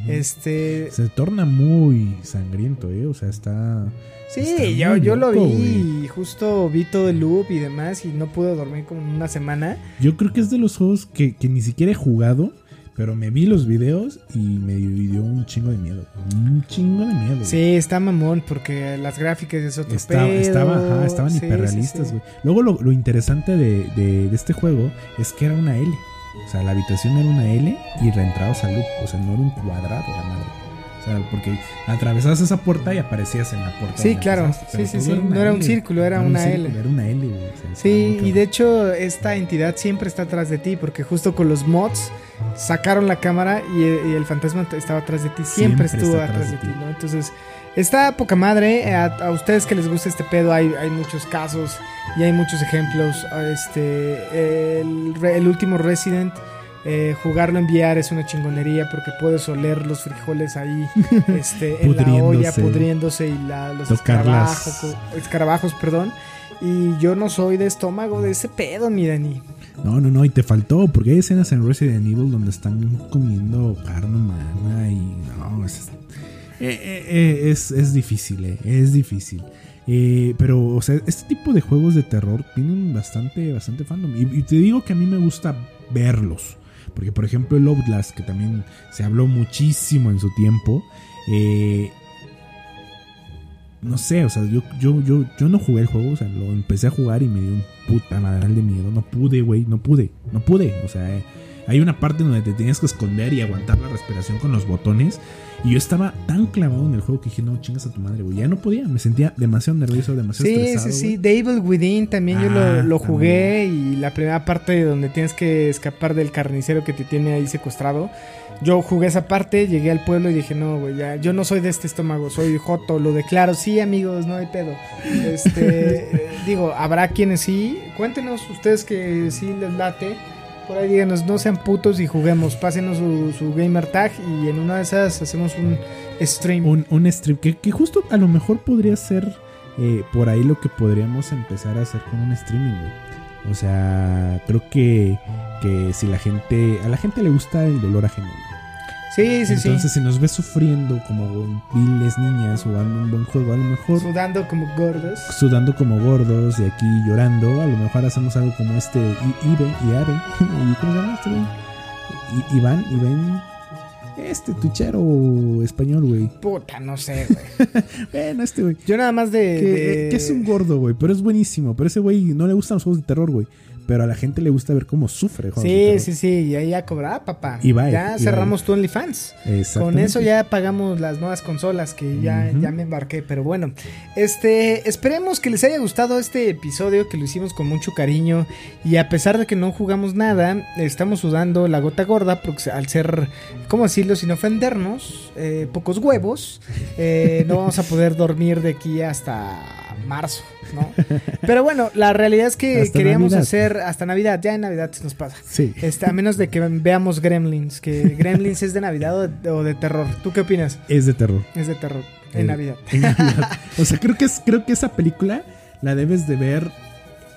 Este, Se torna muy sangriento, ¿eh? O sea, está... está sí, yo, yo lo vi y justo vi todo el loop y demás y no pude dormir como una semana. Yo creo que es de los juegos que, que ni siquiera he jugado, pero me vi los videos y me dio un chingo de miedo. Un chingo de miedo. güey. Sí, está mamón porque las gráficas es otro Estaba, pedo. estaba, ajá, estaban Sí, hiperrealistas, sí. güey. Luego lo, lo interesante de, de- de este juego es que era una L. O sea, la habitación era una L y reentrabas al loop. O sea, no era un cuadrado la madre. O sea, porque atravesabas esa puerta y aparecías en la puerta. Sí, claro. Sí, sí, sí. No era un L. círculo, era No una un L. círculo, Era una L, güey. O sea, estaba Sí, y de hecho esta entidad siempre está atrás de ti porque justo con los mods sacaron la cámara y, y el fantasma estaba atrás de ti, siempre, Siempre estuvo atrás atrás de de ti. ¿no? Entonces está poca madre, a, a ustedes que les gusta este pedo hay, hay muchos casos y hay muchos ejemplos, este el, el último Resident eh, jugarlo en VR es una chingonería porque puedes oler los frijoles ahí este, en la olla Pudriéndose. y la, los escarabajos, perdón. Y yo no soy de estómago de ese pedo, mi Dani. No, no, no, y te faltó, porque hay escenas en Resident Evil donde están comiendo carne humana y no, es, eh, eh, eh, es, es difícil, eh, es difícil. Eh, pero, o sea, este tipo de juegos de terror tienen bastante, bastante fandom. Y, y te digo que a mí me gusta verlos. Porque, por ejemplo, el Outlast, que también se habló muchísimo en su tiempo, eh, no sé, o sea, yo, yo, yo, yo no jugué el juego, o sea, lo empecé a jugar y me dio un puta madral de miedo. No pude, güey, no pude, no pude. O sea, eh, hay una parte donde te tenías que esconder y aguantar la respiración con los botones. Y yo estaba tan clavado en el juego que dije, no, chingas a tu madre, güey. Ya no podía, me sentía demasiado nervioso, demasiado Sí, estresado. sí, sí. güey. The Evil Within también yo Ah, lo, lo jugué. Y la primera parte donde tienes que escapar del carnicero que te tiene ahí secuestrado. Yo jugué esa parte, llegué al pueblo y dije, no, güey, ya, yo no soy de este estómago, soy Joto, lo declaro. Sí, amigos, no hay pedo. Este, digo, habrá quienes sí. Cuéntenos ustedes que sí les late. Por ahí díganos, no sean putos y juguemos. Pásenos su, gamer tag y en una de esas hacemos un stream. Un, un stream que, que justo a lo mejor podría ser eh, por ahí lo que podríamos empezar a hacer con un streaming. O sea, creo que, que si la gente, a la gente le gusta el dolor ajeno. Sí, sí, Entonces, si nos ves sufriendo como viles niñas jugando un buen juego, a lo sí. mejor Sudando como gordos. sudando como gordos y aquí llorando, a lo mejor hacemos algo como este Ibe y Are. ¿Y ¿Cómo se llama este güey? Iván, Iván. Este tuchero español, güey. Puta, no sé, güey. Bueno, este güey. Yo nada más de. Que, de- que es un gordo, güey, pero es buenísimo. Pero ese güey no le gustan los juegos de terror, güey. Pero a la gente le gusta ver cómo sufre. de Sí, sí, sí, y ahí ya cobrar, papá. Y bye, ya y cerramos tu OnlyFans. Con eso ya pagamos las nuevas consolas que ya, ya me embarqué. Pero bueno, este, esperemos que les haya gustado este episodio que lo hicimos con mucho cariño. Y a pesar de que no jugamos nada, estamos sudando la gota gorda porque al ser, ¿cómo decirlo? Sin ofendernos, eh, pocos huevos, eh, no vamos a poder dormir de aquí hasta marzo, ¿no? Pero bueno, la realidad es que Hasta queríamos Navidad. hacer hasta Navidad, ya en Navidad se nos pasa. Sí. Este, a menos de que veamos Gremlins, que Gremlins es de Navidad o de, o de terror. ¿Tú qué opinas? Es de terror. Es de terror, en Eh, Navidad. en Navidad. O sea, creo que, es, creo que esa película la debes de ver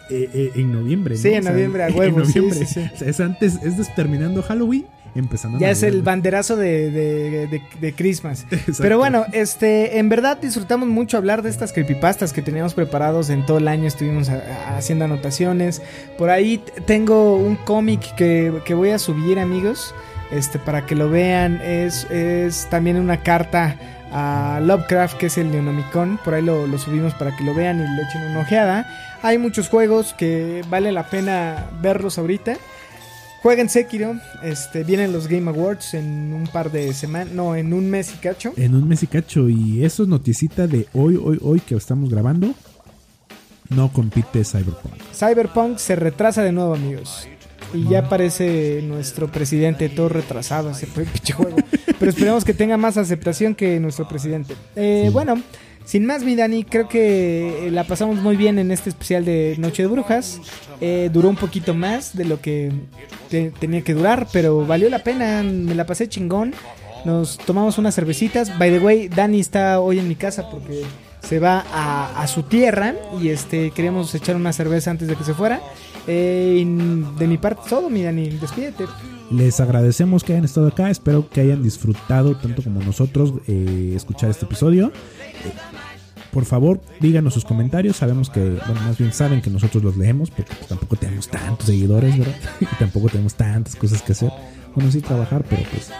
eh, eh, en noviembre. ¿no? Sí, en O sea, noviembre, a en huevo, sí, noviembre. sí, sí. O sea, es antes, es terminando Halloween, empezando Ya es el banderazo de, de, de- de Christmas. Exacto. Pero bueno, este, en verdad disfrutamos mucho hablar de estas creepypastas que teníamos preparados en todo el año. Estuvimos a- a- haciendo anotaciones. Por ahí tengo un cómic que, que voy a subir, amigos. Este, para que lo vean. Es, es también una carta a Lovecraft, que es el Neonomicon. Por ahí lo, lo subimos para que lo vean y le echen una ojeada. Hay muchos juegos que vale la pena verlos ahorita. Jueguen Sekiro, este, vienen los Game Awards en un par de semanas, no, en un mes y cacho. En un mes y cacho. Y eso es noticita de hoy, hoy, hoy que estamos grabando. No compite Cyberpunk. Cyberpunk se retrasa de nuevo, amigos. Y ya aparece nuestro presidente todo retrasado ese pinche juego. Pero esperemos que tenga más aceptación que nuestro presidente. Eh, Sí. Bueno, sin más, mi Dani, creo que la pasamos muy bien en este especial de Noche de Brujas. Eh, duró un poquito más de lo que te- tenía que durar, pero valió la pena. Me la pasé chingón. Nos tomamos unas cervecitas. By the way, Dani está hoy en mi casa porque se va a, su tierra y este queríamos echar una cerveza antes de que se fuera. Eh, de mi parte todo, mi Dani, despídete. Les agradecemos que hayan estado acá. Espero que hayan disfrutado tanto como nosotros eh, escuchar este episodio. Eh, por favor, díganos sus comentarios. Sabemos que, bueno, más bien saben que nosotros los leemos porque pues, tampoco tenemos tantos seguidores, ¿verdad? y tampoco tenemos tantas cosas que hacer. Bueno, sí trabajar, pero pues...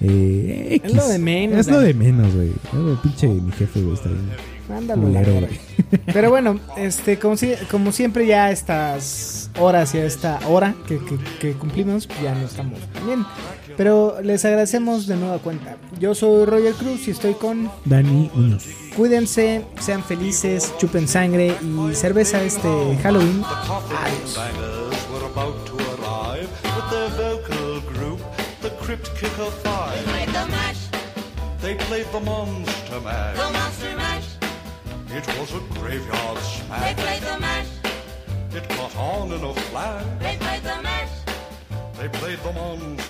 Eh, Es lo de menos, Es lo de menos, güey. Pinche mi jefe, güey, está bien. Mándalo. culero, la. Pero bueno, este, como, si- como siempre ya a estas horas y a esta hora que, que- que cumplimos, ya no estamos tan bien. Pero les agradecemos de nueva cuenta. Yo soy Roger Cruz y estoy con... Dani Muñoz. Cuídense, sean felices, chupen sangre y cerveza este Halloween. Adiós. They played the Monster Mash. the monster mash. It was a graveyard smash. They played the mash, It caught on in a flash. they played the mash. They played the Monster.